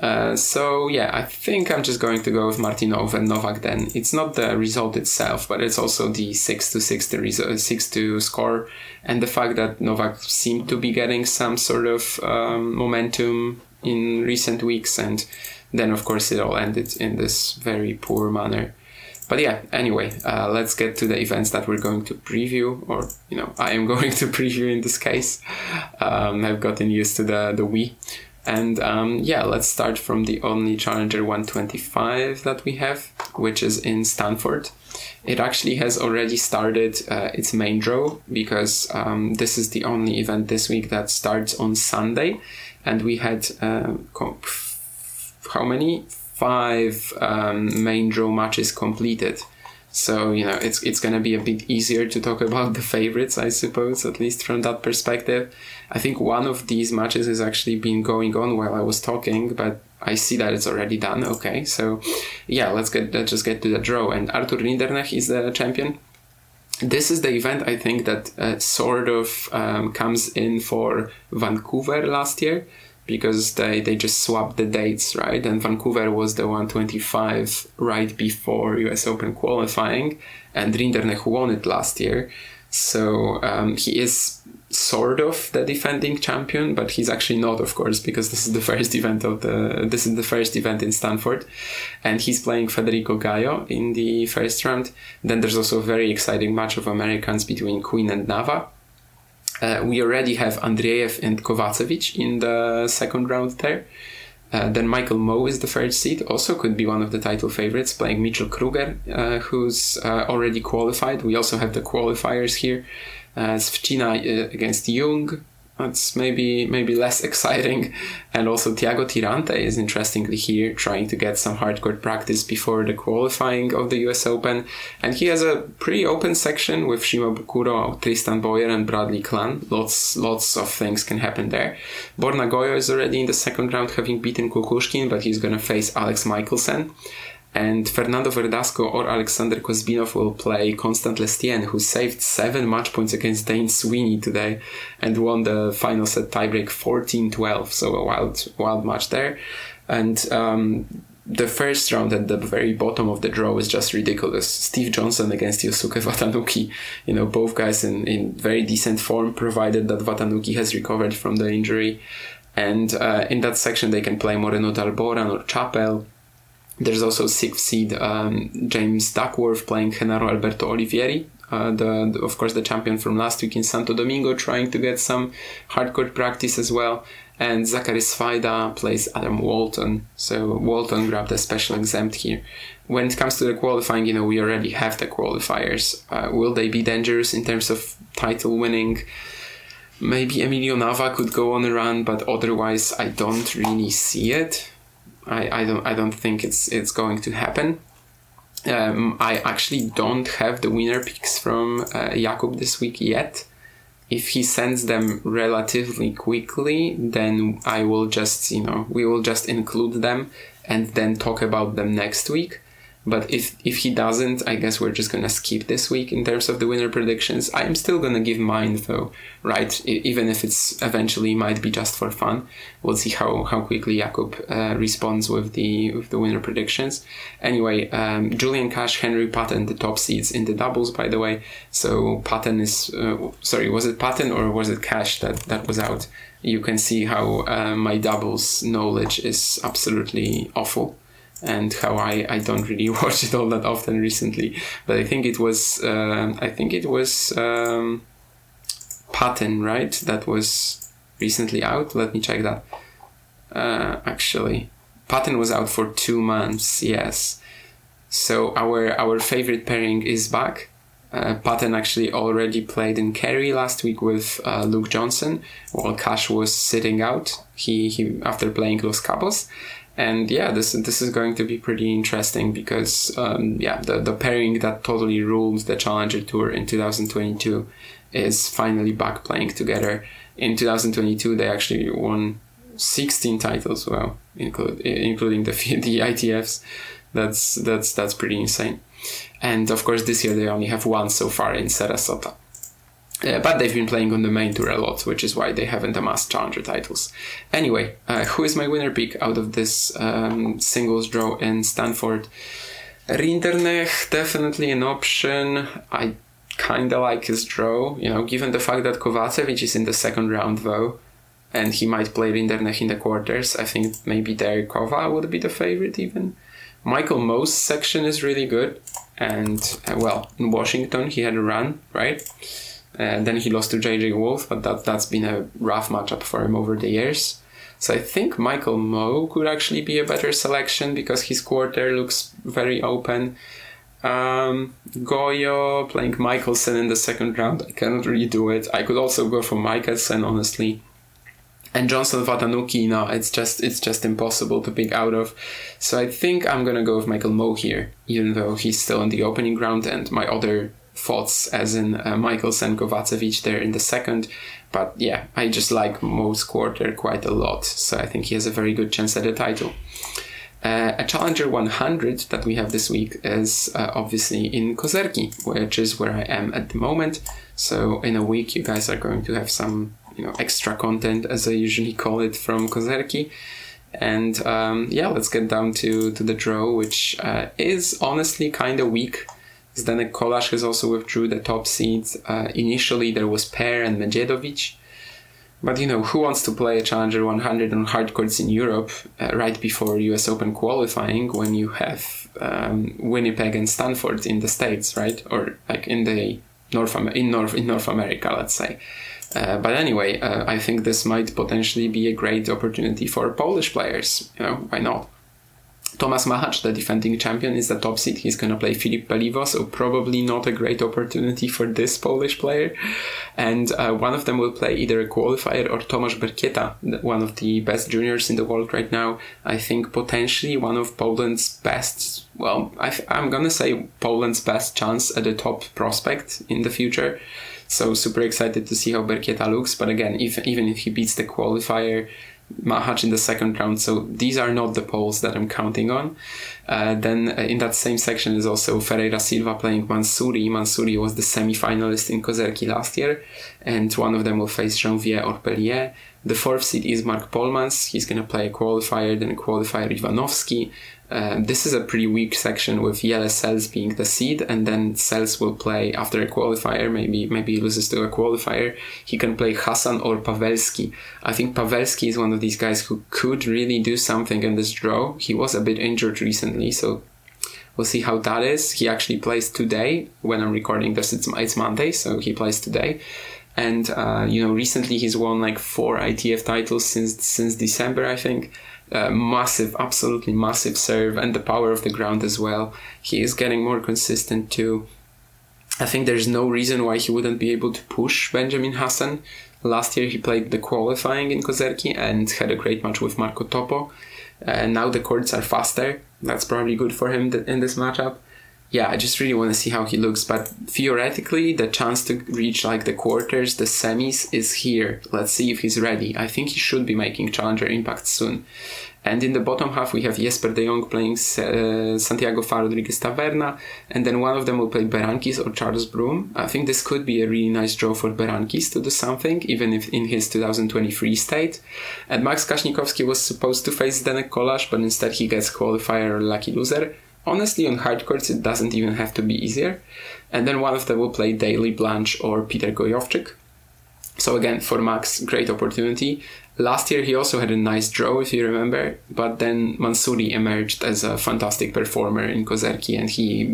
Uh, so yeah, I think I'm just going to go with Martinov and Novak. Then it's not the result itself, but it's also the six to six to uh, six to score, and the fact that Novak seemed to be getting some sort of um, momentum in recent weeks, and then of course it all ended in this very poor manner. But yeah, anyway, uh, let's get to the events that we're going to preview, or you know, I am going to preview in this case. Um, I've gotten used to the the Wii. And um, yeah, let's start from the only Challenger 125 that we have, which is in Stanford. It actually has already started uh, its main draw because um, this is the only event this week that starts on Sunday. And we had uh, how many? Five um, main draw matches completed. So you know it's it's gonna be a bit easier to talk about the favorites, I suppose, at least from that perspective. I think one of these matches has actually been going on while I was talking, but I see that it's already done. Okay, so yeah, let's get let's just get to the draw. And Arthur Rinderknech is the champion. This is the event I think that uh, sort of um, comes in for Vancouver last year because they, they just swapped the dates, right? And Vancouver was the 125 right before US Open qualifying, and Rinderknech won it last year. So um, he is sort of the defending champion, but he's actually not, of course, because this is the first event of the this is the first event in Stanford, and he's playing Federico Gaio in the first round. Then there's also a very exciting match of Americans between Quinn and Nava. Uh, we already have Andreev and Kovacevic in the second round there. Uh, then Michael Mmoh is the third seed, also could be one of the title favorites, playing Mitchell Kruger, uh, who's uh, already qualified. We also have the qualifiers here. Uh, Svchina uh, against Jung, that's maybe maybe less exciting. And also Thiago Tirante is interestingly here trying to get some hardcore practice before the qualifying of the US Open. And he has a pretty open section with Shimabukuro, Tristan Boyer and Bradley Klahn. Lots lots of things can happen there. Borna Gojo is already in the second round having beaten Kukushkin, but he's gonna face Alex Michelsen and Fernando Verdasco or Alexander Kozbinov will play Constant Lestienne, who saved seven match points against Dane Sweeney today and won the final set tiebreak 14-12. So a wild, wild match there. And um, the first round at the very bottom of the draw is just ridiculous. Steve Johnson against Yosuke Watanuki. You know, both guys in, in very decent form, provided that Watanuki has recovered from the injury. And uh, in that section, they can play Moreno Dalboran or Chappell. There's also sixth seed um, James Duckworth playing Genaro Alberto Olivieri, uh, the, the, of course the champion from last week in Santo Domingo, trying to get some hardcore practice as well. And Zachary Svajda plays Adam Walton, so Walton grabbed a special exempt here. When it comes to the qualifying, you know we already have the qualifiers. Uh, will they be dangerous in terms of title winning? Maybe Emilio Nava could go on a run, but otherwise I don't really see it. I, I don't I don't think it's it's going to happen. Um, I actually don't have the winner picks from uh, Jakub this week yet. If he sends them relatively quickly, then I will just you know we will just include them and then talk about them next week. But if if he doesn't, I guess we're just gonna skip this week in terms of the winner predictions. I am still gonna give mine though, right? even if it's eventually might be just for fun. We'll see how how quickly Jakub uh, responds with the with the winner predictions. Anyway, um, Julian Cash, Henry Patton, the top seeds in the doubles, by the way. So Patton is uh, sorry, was it Patton or was it Cash that that was out? You can see how uh, my doubles knowledge is absolutely awful and how I, I don't really watch it all that often recently. But I think it was uh, I think it was um, Patton, right? That was recently out. Let me check that. Uh, actually, Patton was out for two months. Yes. So our our favorite pairing is back. Uh, Patton actually already played in Cary last week with uh, Luke Johnson, while Cash was sitting out. He he after playing Los Cabos, and yeah, this this is going to be pretty interesting because um, yeah, the the pairing that totally ruled the Challenger Tour in 2022 is finally back playing together. In 2022, they actually won 16 titles, well, include, including the the ITFs. That's that's that's pretty insane. And of course, this year they only have one so far in Sarasota. Uh, but they've been playing on the main tour a lot, which is why they haven't amassed challenger titles. Anyway, uh, who is my winner pick out of this um, singles draw in Stanford? Rinderknech, definitely an option. I kind of like his draw, you know, given the fact that Kovacevic is in the second round though, and he might play Rinderknech in the quarters. I think maybe Kova would be the favorite even. Michael Mmoh's section is really good, and uh, well, in Washington he had a run, right? And then he lost to JJ Wolf, but that, that's been a rough matchup for him over the years. So I think Michael Mmoh could actually be a better selection because his quarter looks very open. Um, Gojo playing Michelsen in the second round, I cannot really do it. I could also go for Michelsen, honestly. And Johnson Watanuki, no, it's just it's just impossible to pick out of. So I think I'm gonna go with Michael Mmoh here, even though he's still in the opening round and my other thoughts as in uh, Michelsen Kovacevic there in the second. But yeah, I just like Mmoh's quarter quite a lot, so I think he has a very good chance at the title. Uh, a Challenger 100 that we have this week is uh, obviously in Kozerki, which is where I am at the moment. So in a week, you guys are going to have some, you know, extra content, as I usually call it, from Kozerki. And um, yeah, let's get down to to the draw, which uh, is honestly kind of weak Zdenek Kolar has also withdrew the top seeds. Uh, initially, there was Per and Medjedovic. But you know, who wants to play a Challenger 100 on hard courts in Europe uh, right before US Open qualifying when you have um, Winnipeg and Stanford in the States, right? Or like in the North in North in North America, let's say. Uh, but anyway, uh, I think this might potentially be a great opportunity for Polish players. You know, why not? Tomasz Machac, the defending champion, is the top seed. He's going to play Filip Peliwo, so probably not a great opportunity for this Polish player. And uh, one of them will play either a qualifier or Tomasz Berkieta, one of the best juniors in the world right now. I think potentially one of Poland's best, well, I am going to say Poland's best chance at a top prospect in the future. So super excited to see how Berkieta looks. But again, if, even if he beats the qualifier, Machac in the second round. So these are not the Poles that I'm counting on. Uh, then uh, in that same section is also Ferreira Silva playing Mansouri. Mansouri was the semi-finalist in Kozerki last year, and one of them will face Janvier or Pellier. The fourth seed is Mark Polmans. He's going to play a qualifier, then a qualifier Ivanovski. Um, this is a pretty weak section with Jelle Sels being the seed, and then Sels will play after a qualifier. Maybe maybe he loses to a qualifier. He can play Hassan or Pavelski. I think Pavelski is one of these guys who could really do something in this draw. He was a bit injured recently, so we'll see how that is. He actually plays today when I'm recording this. It's it's Monday, so he plays today. And uh, you know, recently he's won like four ITF titles since since December, I think massive, absolutely massive serve and the power of the ground as well. He is getting more consistent too. I think there's no reason why he wouldn't be able to push Benjamin Hassan. Last year he played the qualifying in Kozerki and had a great match with Marko Topo. Uh, now the courts are faster. That's probably good for him in this matchup yeah, I just really want to see how he looks. But theoretically, the chance to reach like the quarters, the semis is here. Let's see if he's ready. I think he should be making Challenger Impact soon. And in the bottom half, we have Jesper de Jong playing uh, Santiago Rodriguez Taverna, and then one of them will play Berankis or Charles Broom. I think this could be a really nice draw for Berankis to do something, even if in his 2023 state. And Max Kasnikowski was supposed to face Zdenek Kolar, but instead he gets qualifier lucky loser. Honestly, on hard courts, it doesn't even have to be easier. And then one of them will play Dali Blanch or Peter Gojowczyk. So again, for Max, great opportunity. Last year he also had a nice draw, if you remember, but then Mansouri emerged as a fantastic performer in Kozerki and he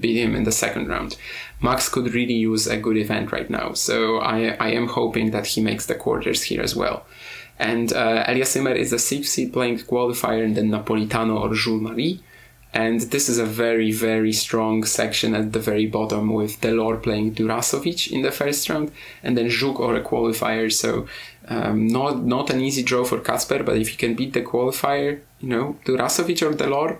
beat him in the second round. Max could really use a good event right now, so I, I am hoping that he makes the quarters here as well. And uh, Elias Ymer is a sixth seed playing qualifier in the Napolitano or Jules Marie. And this is a very, very strong section at the very bottom with Delor playing Durasovic in the first round and then Żuk or a qualifier. So um, not not an easy draw for Kacper, but if you can beat the qualifier, you know, Durasovic or Delor,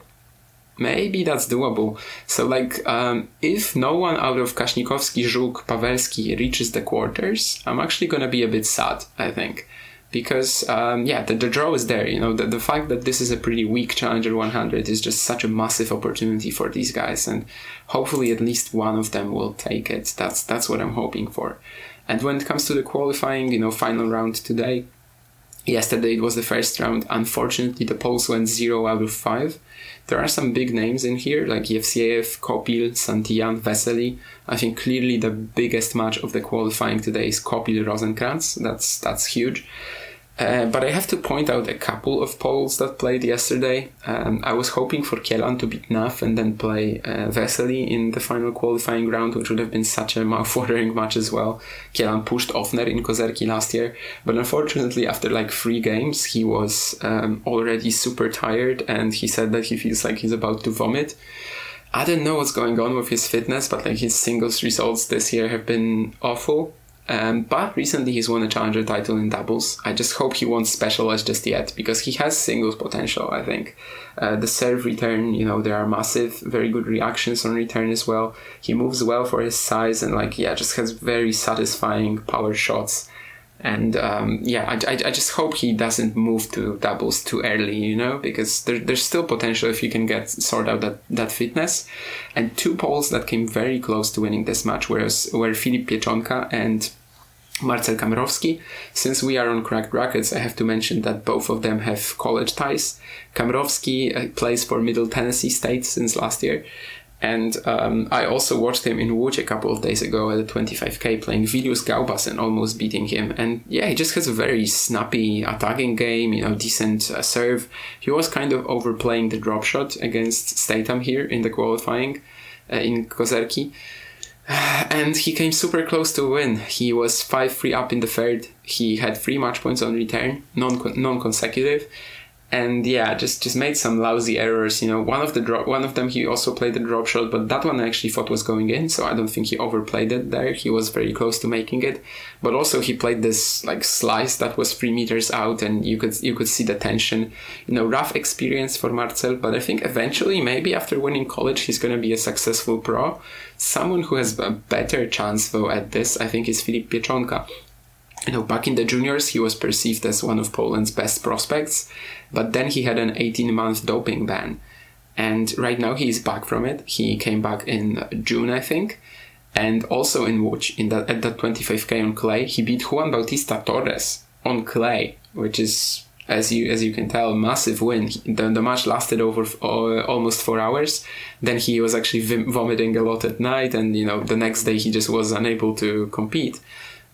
maybe that's doable. So like, um, if no one out of Kasnikowski, Żuk, Pavelski reaches the quarters, I'm actually gonna be a bit sad, I think because um, yeah the, the, draw is there you know the, the fact that this is a pretty weak challenger 100 is just such a massive opportunity for these guys and hopefully at least one of them will take it that's that's what i'm hoping for and when it comes to the qualifying you know final round today yesterday it was the first round unfortunately the polls went 0 out of 5 there are some big names in here like Yevseyev, Copil, Santillan, Vesely. I think clearly the biggest match of the qualifying today is Copil Rosenkrantz. That's that's huge. Uh, but I have to point out a couple of Poles that played yesterday. Um, I was hoping for Kielan to beat Naf and then play uh, Vesely in the final qualifying round, which would have been such a mouthwatering match as well. Kielan pushed Ofner in Kozerki last year, but unfortunately, after like three games, he was um, already super tired and he said that he feels like he's about to vomit. I don't know what's going on with his fitness, but like his singles results this year have been awful. Um, but recently he's won a challenger title in doubles. I just hope he won't specialize just yet because he has singles potential. I think uh, the serve return, you know, there are massive, very good reactions on return as well. He moves well for his size and like yeah, just has very satisfying power shots. And um, yeah, I, I, I, just hope he doesn't move to doubles too early, you know, because there, there's still potential if you can get sort out that, that fitness. And two Poles that came very close to winning this match whereas, were Filip Pieczonka and Marcel Kamrowski. Since we are on Cracked Racquets, I have to mention that both of them have college ties. Kamrowski uh, plays for Middle Tennessee State since last year, and um, I also watched him in Łódź a couple of days ago at the 25k playing Vilius Gaubas and almost beating him. And yeah, he just has a very snappy attacking game, you know, decent uh, serve. He was kind of overplaying the drop shot against Statham here in the qualifying uh, in Kozerki. And he came super close to win. He was 5 3 up in the third. He had three match points on return, non consecutive and yeah, just just made some lousy errors. You know, one of the drop, one of them he also played the drop shot, but that one I actually thought was going in, so I don't think he overplayed it there. He was very close to making it, but also he played this like slice that was three meters out, and you could you could see the tension. You know, rough experience for Marcel, but I think eventually, maybe after winning college, he's gonna be a successful pro. Someone who has a better chance though at this, I think, is Filip Pieczonka you know, back in the juniors, he was perceived as one of Poland's best prospects, but then he had an 18 month doping ban. And right now he is back from it. He came back in June, I think. And also in Łódź, in that, at that 25k on clay, he beat Juan Bautista Torres on clay, which is as you as you can tell, a massive win. The, the match lasted over almost four hours. Then he was actually vomiting a lot at night, and you know the next day he just was unable to compete.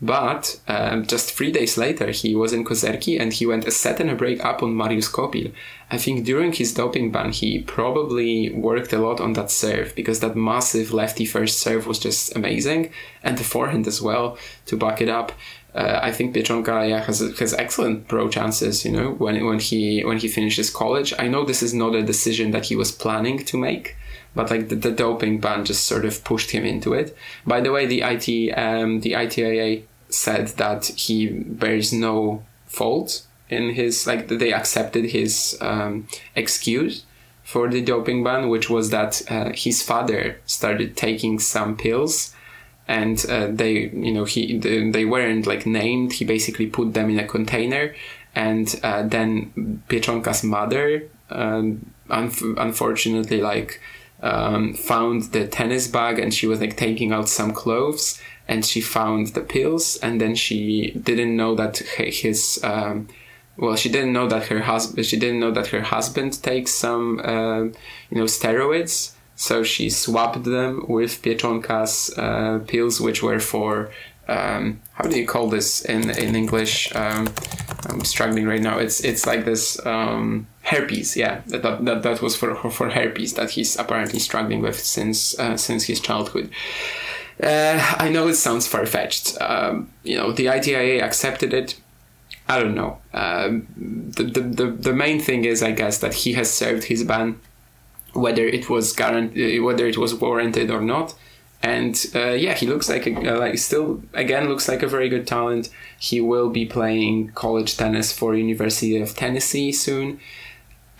But um, just three days later, he was in Kozerki and he went a set and a break up on Marius Copil. I think during his doping ban, he probably worked a lot on that serve because that massive lefty first serve was just amazing, and the forehand as well to back it up uh, I think Pieczonka yeah, has has excellent pro chances. You know, when when he when he finishes college, I know this is not a decision that he was planning to make, but like the, the doping ban just sort of pushed him into it. By the way, the IT um, the ITIA said that he bears no fault in his like they accepted his um, excuse for the doping ban, which was that uh, his father started taking some pills and uh, they you know he they weren't like named. He basically put them in a container and uh, then Pieczonka's mother um, un- unfortunately like um, found the tennis bag and she was like taking out some clothes and she found the pills and then she didn't know that his um, well she didn't know that her husband she didn't know that her husband takes some uh, you know steroids so she swapped them with Pieczonka's uh, pills, which were for um, how do you call this in in English? Um, I'm struggling right now. It's it's like this um, herpes. Yeah, that, that that was for for herpes that he's apparently struggling with since uh, since his childhood. Uh, I know it sounds far fetched. Um, you know, the ITIA accepted it. I don't know. Um, the, the, the, the main thing is, I guess, that he has served his ban whether it was guaranteed, uh, whether it was warranted or not. And uh, yeah, he looks like a, uh, like still again looks like a very good talent. He will be playing college tennis for University of Tennessee soon.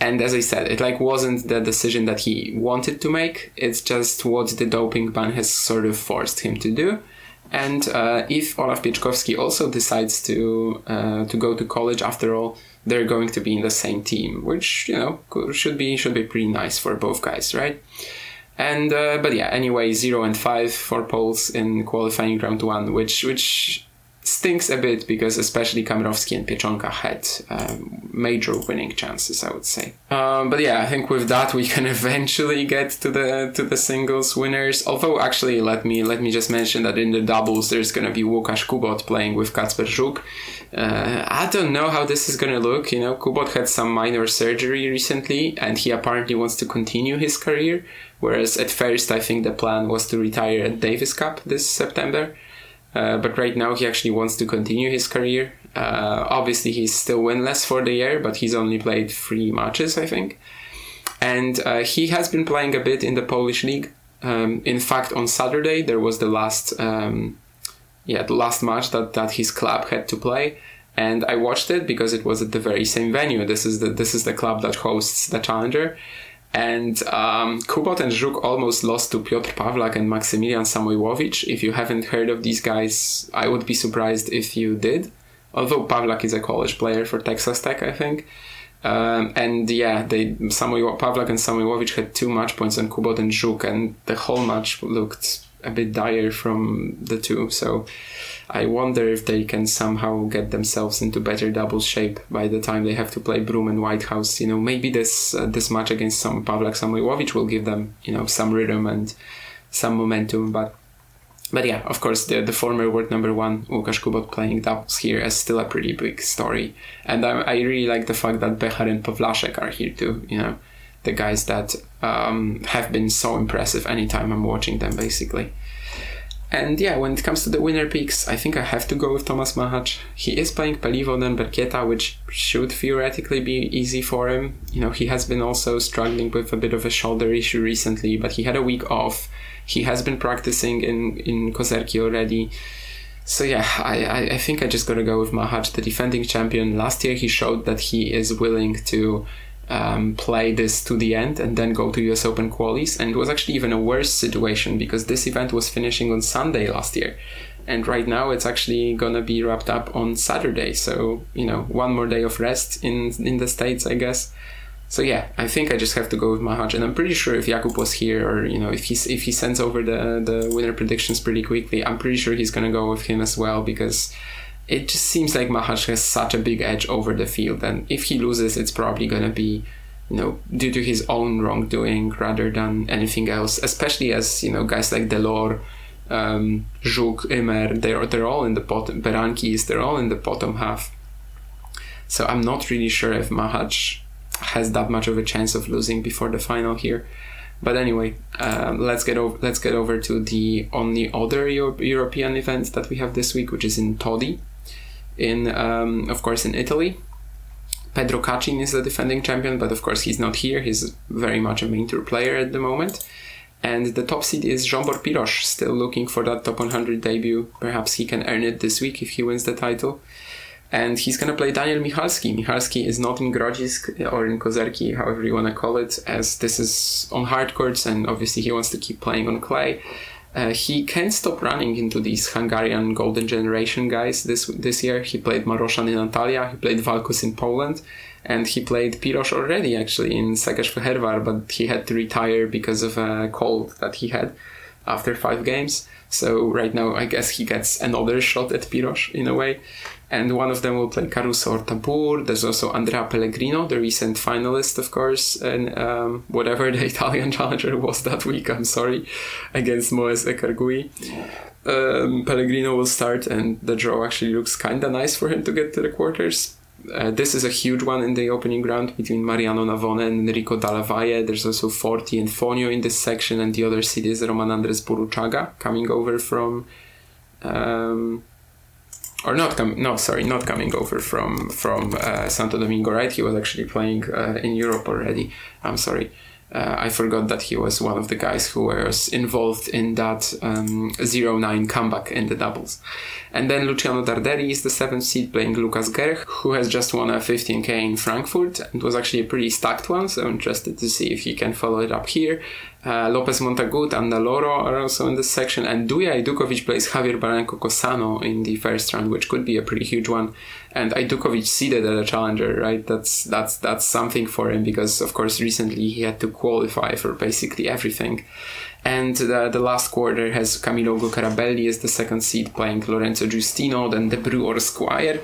And as I said, it like wasn't the decision that he wanted to make. It's just what the doping ban has sort of forced him to do. And uh, if Olaf Pieczkowski also decides to uh, to go to college after all, they're going to be in the same team, which you know should be should be pretty nice for both guys, right? And uh, but yeah, anyway, zero and five for Poles in qualifying round one, which which stinks a bit because especially Kamrowski and Pieczonka had um, major winning chances, I would say. Um, but yeah, I think with that we can eventually get to the to the singles winners. Although actually, let me let me just mention that in the doubles there's gonna be Łukasz Kubot playing with Kacper Żuk. Uh, I don't know how this is gonna look. You know, Kubot had some minor surgery recently, and he apparently wants to continue his career. Whereas at first, I think the plan was to retire at Davis Cup this September. Uh, but right now he actually wants to continue his career. Uh, obviously, he's still winless for the year, but he's only played three matches, I think. And uh, he has been playing a bit in the Polish league. Um, in fact, on Saturday there was the last, um, yeah, the last match that, that his club had to play, and I watched it because it was at the very same venue. This is the this is the club that hosts the Challenger, and um, Kubot and Żuk almost lost to Piotr Pawlak and Maximilian Samojłowicz. If you haven't heard of these guys, I would be surprised if you did. Although Pawlak is a college player for Texas Tech, I think. Um, and yeah, they Samoy, Pawlak and Samojłowicz had two match points on Kubot and Żuk, and the whole match looked a bit dire from the two. So I wonder if they can somehow get themselves into better double shape by the time they have to play Broom and Whitehouse. You know, maybe this uh, this match against some Pawlak Samojłowicz will give them you know some rhythm and some momentum. But but yeah, of course, the the former world number one Łukasz Kubot playing doubles here is still a pretty big story, and I, I really like the fact that Behar and Pawlaszek are here too. You know, the guys that um, have been so impressive anytime I'm watching them, basically. And yeah, when it comes to the winner picks, I think I have to go with Thomas Machac. He is playing Peliwo and Berkieta, which should theoretically be easy for him. You know, he has been also struggling with a bit of a shoulder issue recently, but he had a week off. He has been practicing in, in Kozerki already. So yeah, I, I, I think I just gotta go with Machac, the defending champion. Last year he showed that he is willing to um, play this to the end and then go to US Open qualies. And it was actually even a worse situation because this event was finishing on Sunday last year. And right now it's actually gonna be wrapped up on Saturday. So, you know, one more day of rest in in the States, I guess. So yeah, I think I just have to go with Machac, and I'm pretty sure if Jakub was here, or you know, if he if he sends over the the winner predictions pretty quickly, I'm pretty sure he's gonna go with him as well because it just seems like Machac has such a big edge over the field, and if he loses, it's probably going to be, you know, due to his own wrongdoing rather than anything else. Especially as you know, guys like Delors, um, Żuk, Ymer, they're they're all in the bottom. Berankis, they're all in the bottom half. So I'm not really sure if Machac has that much of a chance of losing before the final here. But anyway, um, let's get over let's get over to the only other Euro- European event that we have this week, which is in Todi in um, of course in Italy. Pedro Cachin is the defending champion, but of course he's not here. He's very much a main tour player at the moment. And the top seed is Zsombor Piros, still looking for that top 100 debut. Perhaps he can earn it this week if he wins the title. And he's gonna play Daniel Michalski. Michalski is not in Grodzisk or in Kozerki, however you wanna call it, as this is on hard courts and obviously he wants to keep playing on clay. Uh, he can't stop running into these Hungarian golden generation guys this this year. He played Marozsan in Antalya, he played Valkusz in Poland, and he played Piros already actually in Szekesfehervar, but he had to retire because of a cold that he had after five games. So right now, I guess he gets another shot at Piros in a way and one of them will play Caruso or Tabur. There's also Andrea Pellegrino, the recent finalist, of course, and um, whatever the Italian challenger was that week. I'm sorry, against Moez Echargui. Um, Pellegrino will start, and the draw actually looks kind of nice for him to get to the quarters. Uh, this is a huge one in the opening round between Mariano Navone and Enrico Dalla Valle. There's also Forti and Fonio in this section, and the other seed is Roman Andres Burruchaga coming over from. Um, or not coming no sorry not coming over from from uh, santo domingo right he was actually playing uh, in europe already i'm sorry uh, I forgot that he was one of the guys who was involved in that um, 0-9 comeback in the doubles. And then Luciano Darderi is the seventh seed playing Lucas Gerch, who has just won a 15k in Frankfurt and was actually a pretty stacked one, so I'm interested to see if he can follow it up here. Uh, Lopez Montagut and Naloro are also in this section, and Duje Ajdukovic plays Javier Barranco Cosano in the first round, which could be a pretty huge one. And Ajdukovic seeded at a challenger, right? That's that's that's something for him because, of course, recently he had to qualify for basically everything. And the, the last quarter has Camilo Ugo Carabelli as the second seed playing Lorenzo Giustino, then Debru or Squire,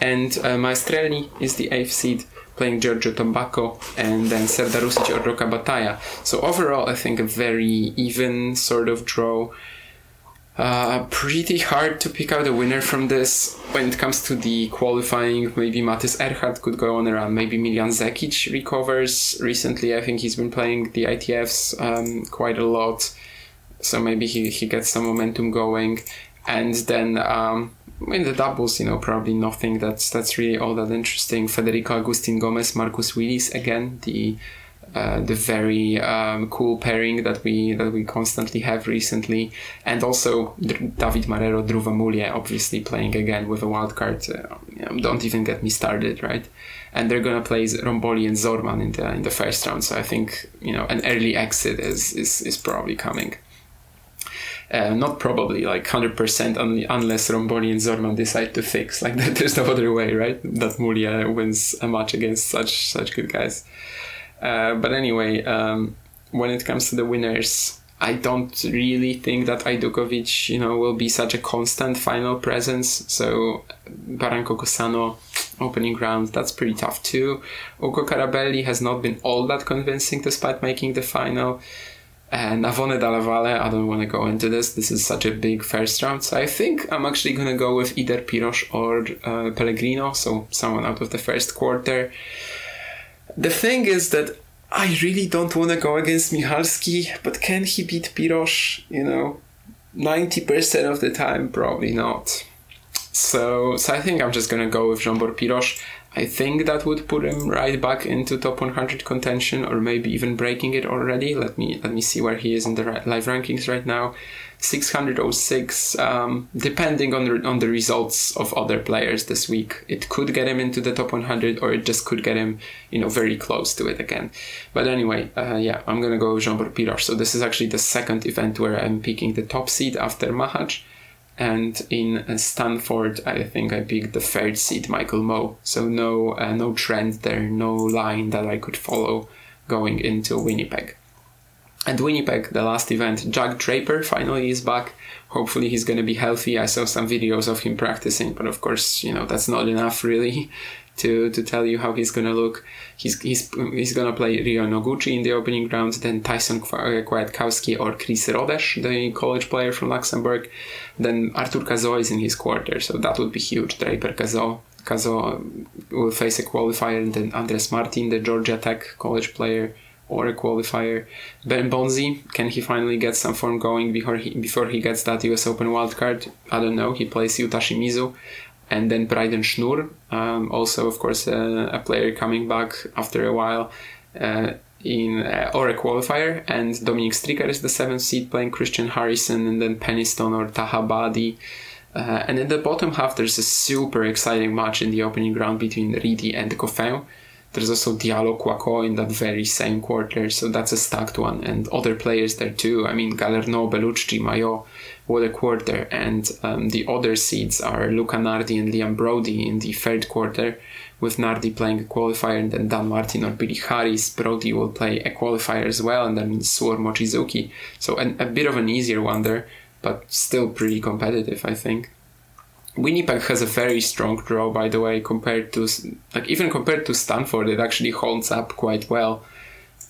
and uh, Maestrelli is the eighth seed playing Giorgio Tabacco, and then Serdar Rusic or Roca Batalla. So overall, I think a very even sort of draw. Uh, pretty hard to pick out a winner from this. When it comes to the qualifying, maybe Matis Erhard could go on around. Maybe Miljan Zekic recovers. Recently, I think he's been playing the ITFs um, quite a lot. So maybe he, he gets some momentum going. And then um, in the doubles, you know, probably nothing that's that's really all that interesting. Federico Agustin Gomez, Marcus Willis, again, the uh, the very um, cool pairing that we that we constantly have recently, and also David Marrero, Dhruva Mulye, obviously playing again with a wild card. Uh, you know, don't even get me started, right? And they're gonna play Romboli and Zormann in the in the first round, so I think you know an early exit is is, is probably coming. Uh, not probably like 100% un- unless Romboli and Zormann decide to fix like that there's no other way right that Mulye wins a match against such such good guys uh, but anyway, um, when it comes to the winners, I don't really think that Ajdukovic, you know, will be such a constant final presence. So Barranco Cosano opening round, that's pretty tough too. Ugo Carabelli has not been all that convincing despite making the final. And Navone Dalla Valle, I don't want to go into this. This is such a big first round. So I think I'm actually going to go with either Piros or uh, Pellegrino, so someone out of the first quarter. The thing is that I really don't want to go against Michalski, but can he beat Piros? You know, 90% of the time, probably not. So, so I think I'm just gonna go with Zsombor Piros. I think that would put him right back into top 100 contention, or maybe even breaking it already. Let me let me see where he is in the live rankings right now. 606. Um, depending on the, on the results of other players this week, it could get him into the top 100, or it just could get him, you know, very close to it again. But anyway, uh, yeah, I'm gonna go Zsombor Piros. So this is actually the second event where I'm picking the top seed after Machac. And in Stanford, I think I picked the third seed, Michael Mmoh. So no, uh, no trend there, no line that I could follow going into Winnipeg. And Winnipeg, the last event, Jack Draper finally is back. Hopefully he's going to be healthy. I saw some videos of him practicing, but of course, you know, that's not enough really to, to tell you how he's to look. He's, he's, he's to play Ryo Noguchi in the opening round, then Thai-Son uh, Kwiatkowski or Chris Rodesz, the college player from Luxembourg. Then Artur Cazaux is in his quarter, so that would be huge. Draper Cazaux. Cazaux will face a qualifier, and then Andres Martin, the Georgia Tech college player or a qualifier. Ben Bonzi, can he finally get some form going before he before he gets that US Open wildcard? I don't know. He plays Yuta Shimizu. And then Brayden Schnur, um, also of course uh, a player coming back after a while uh, in uh, or a qualifier. And Dominic Stricker is the seventh seed playing Christian Harrison, and then Peniston or Taha Baadi. Uh, and in the bottom half, there's a super exciting match in the opening round between Riedi and Goffin. There's also Diallo Kouakou in that very same quarter, so that's a stacked one. And other players there too. I mean, Galarneau, Bellucci, Mayo, what a quarter. And um, the other seeds are Luca Nardi and Liam Broady in the third quarter, with Nardi playing a qualifier, and then Dan Martin or Billy Harris. Broady will play a qualifier as well, and then Suor Mochizuki. So an, a bit of an easier one there, but still pretty competitive, I think. Winnipeg has a very strong draw, by the way, compared to like even compared to Stanford, it actually holds up quite well.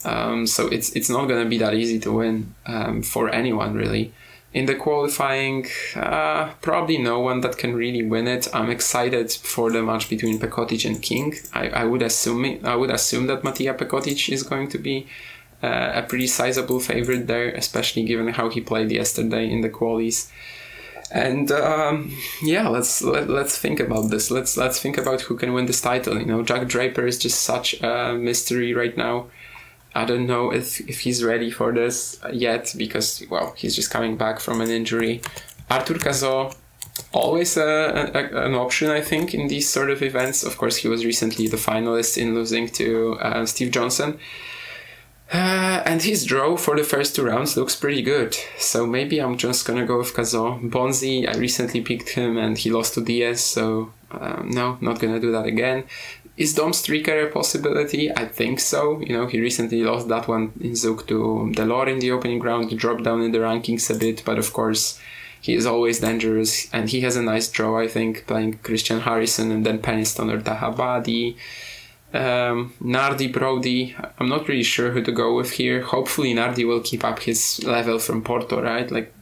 Um, so it's it's not going to be that easy to win um, for anyone really. In the qualifying, uh, probably no one that can really win it. I'm excited for the match between Pekotic and King. I, I would assume it, I would assume that Matija Pekotic is going to be uh, a pretty sizable favorite there, especially given how he played yesterday in the qualies. And um, yeah, let's let, let's think about this. Let's let's think about who can win this title. You know, Jack Draper is just such a mystery right now. I don't know if, if he's ready for this yet because well, he's just coming back from an injury. Arthur Cazaux, always a, a, an option, I think, in these sort of events. Of course, he was recently the finalist in losing to uh, Steve Johnson. Uh, and his draw for the first two rounds looks pretty good. So maybe I'm just gonna go with Cazaux. Bonzi, I recently picked him and he lost to Diaz, so um, no, not gonna do that again. Is Dom Stricker a possibility? I think so. You know, he recently lost that one in Zug to Delort in the opening round. He dropped down in the rankings a bit, but of course, he is always dangerous and he has a nice draw, I think, playing Christian Harrison and then Peniston or Taha Baadi. Um, Nardi Broady, I'm not really sure who to go with here. Hopefully, Nardi will keep up his level from Porto, right? Like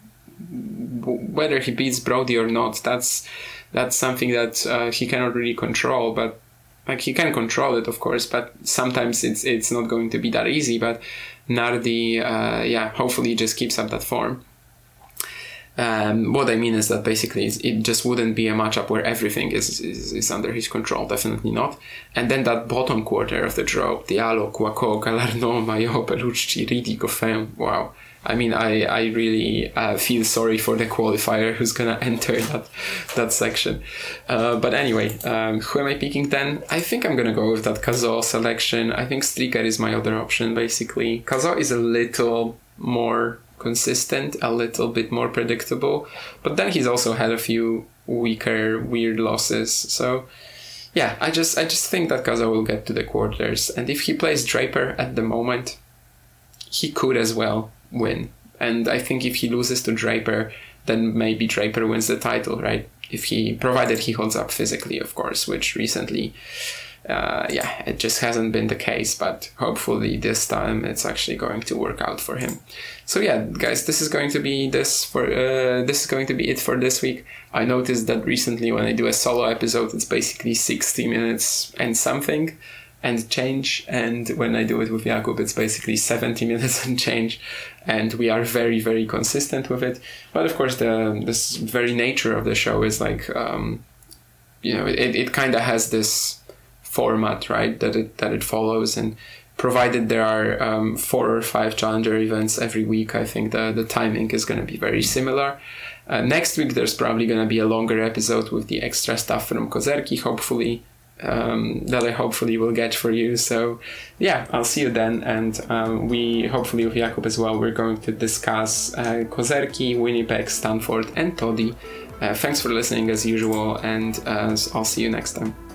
whether he beats Broady or not, that's that's something that uh, he cannot really control. But like he can control it, of course, but sometimes it's it's not going to be that easy. But Nardi, uh, yeah, hopefully just keeps up that form. Um, what I mean is that basically it just wouldn't be a matchup where everything is, is, is, under his control, definitely not. And then that bottom quarter of the draw, Diallo, Kouakou, Galarneau, Mayo, Bellucci, Riedi, Goffin, wow. I mean, I, I really uh, feel sorry for the qualifier who's gonna enter that that section. Uh, but anyway, um, who am I picking then? I think I'm gonna go with that Cazaux selection. I think Stricker is my other option, basically. Cazaux is a little more consistent, a little bit more predictable. But then he's also had a few weaker, weird losses. So yeah, I just I just think that Cazaux will get to the quarters, and if he plays Draper at the moment, he could as well win. And I think if he loses to Draper, then maybe Draper wins the title, right? If he provided he holds up physically, of course, which recently uh, yeah, it just hasn't been the case, but hopefully this time it's actually going to work out for him. So yeah, guys, this is going to be this for uh, this is going to be it for this week. I noticed that recently when I do a solo episode, it's basically sixty minutes and something and change, and when I do it with Jakub, it's basically seventy minutes and change, and we are very very consistent with it. But of course, the this very nature of the show is like. Um, you know, it, it kind of has this format, right? That it that it follows, and provided there are um, four or five challenger events every week, I think the the timing is going to be very similar. Uh, next week, there's probably going to be a longer episode with the extra stuff from Kozerki, hopefully. Um, that I hopefully will get for you. So, yeah, I'll see you then. And um, we, hopefully, with Jakub as well, we're going to discuss uh, Kozerki, Winnipeg, Stanford, and Todi. Uh, thanks for listening as usual, and uh, I'll see you next time.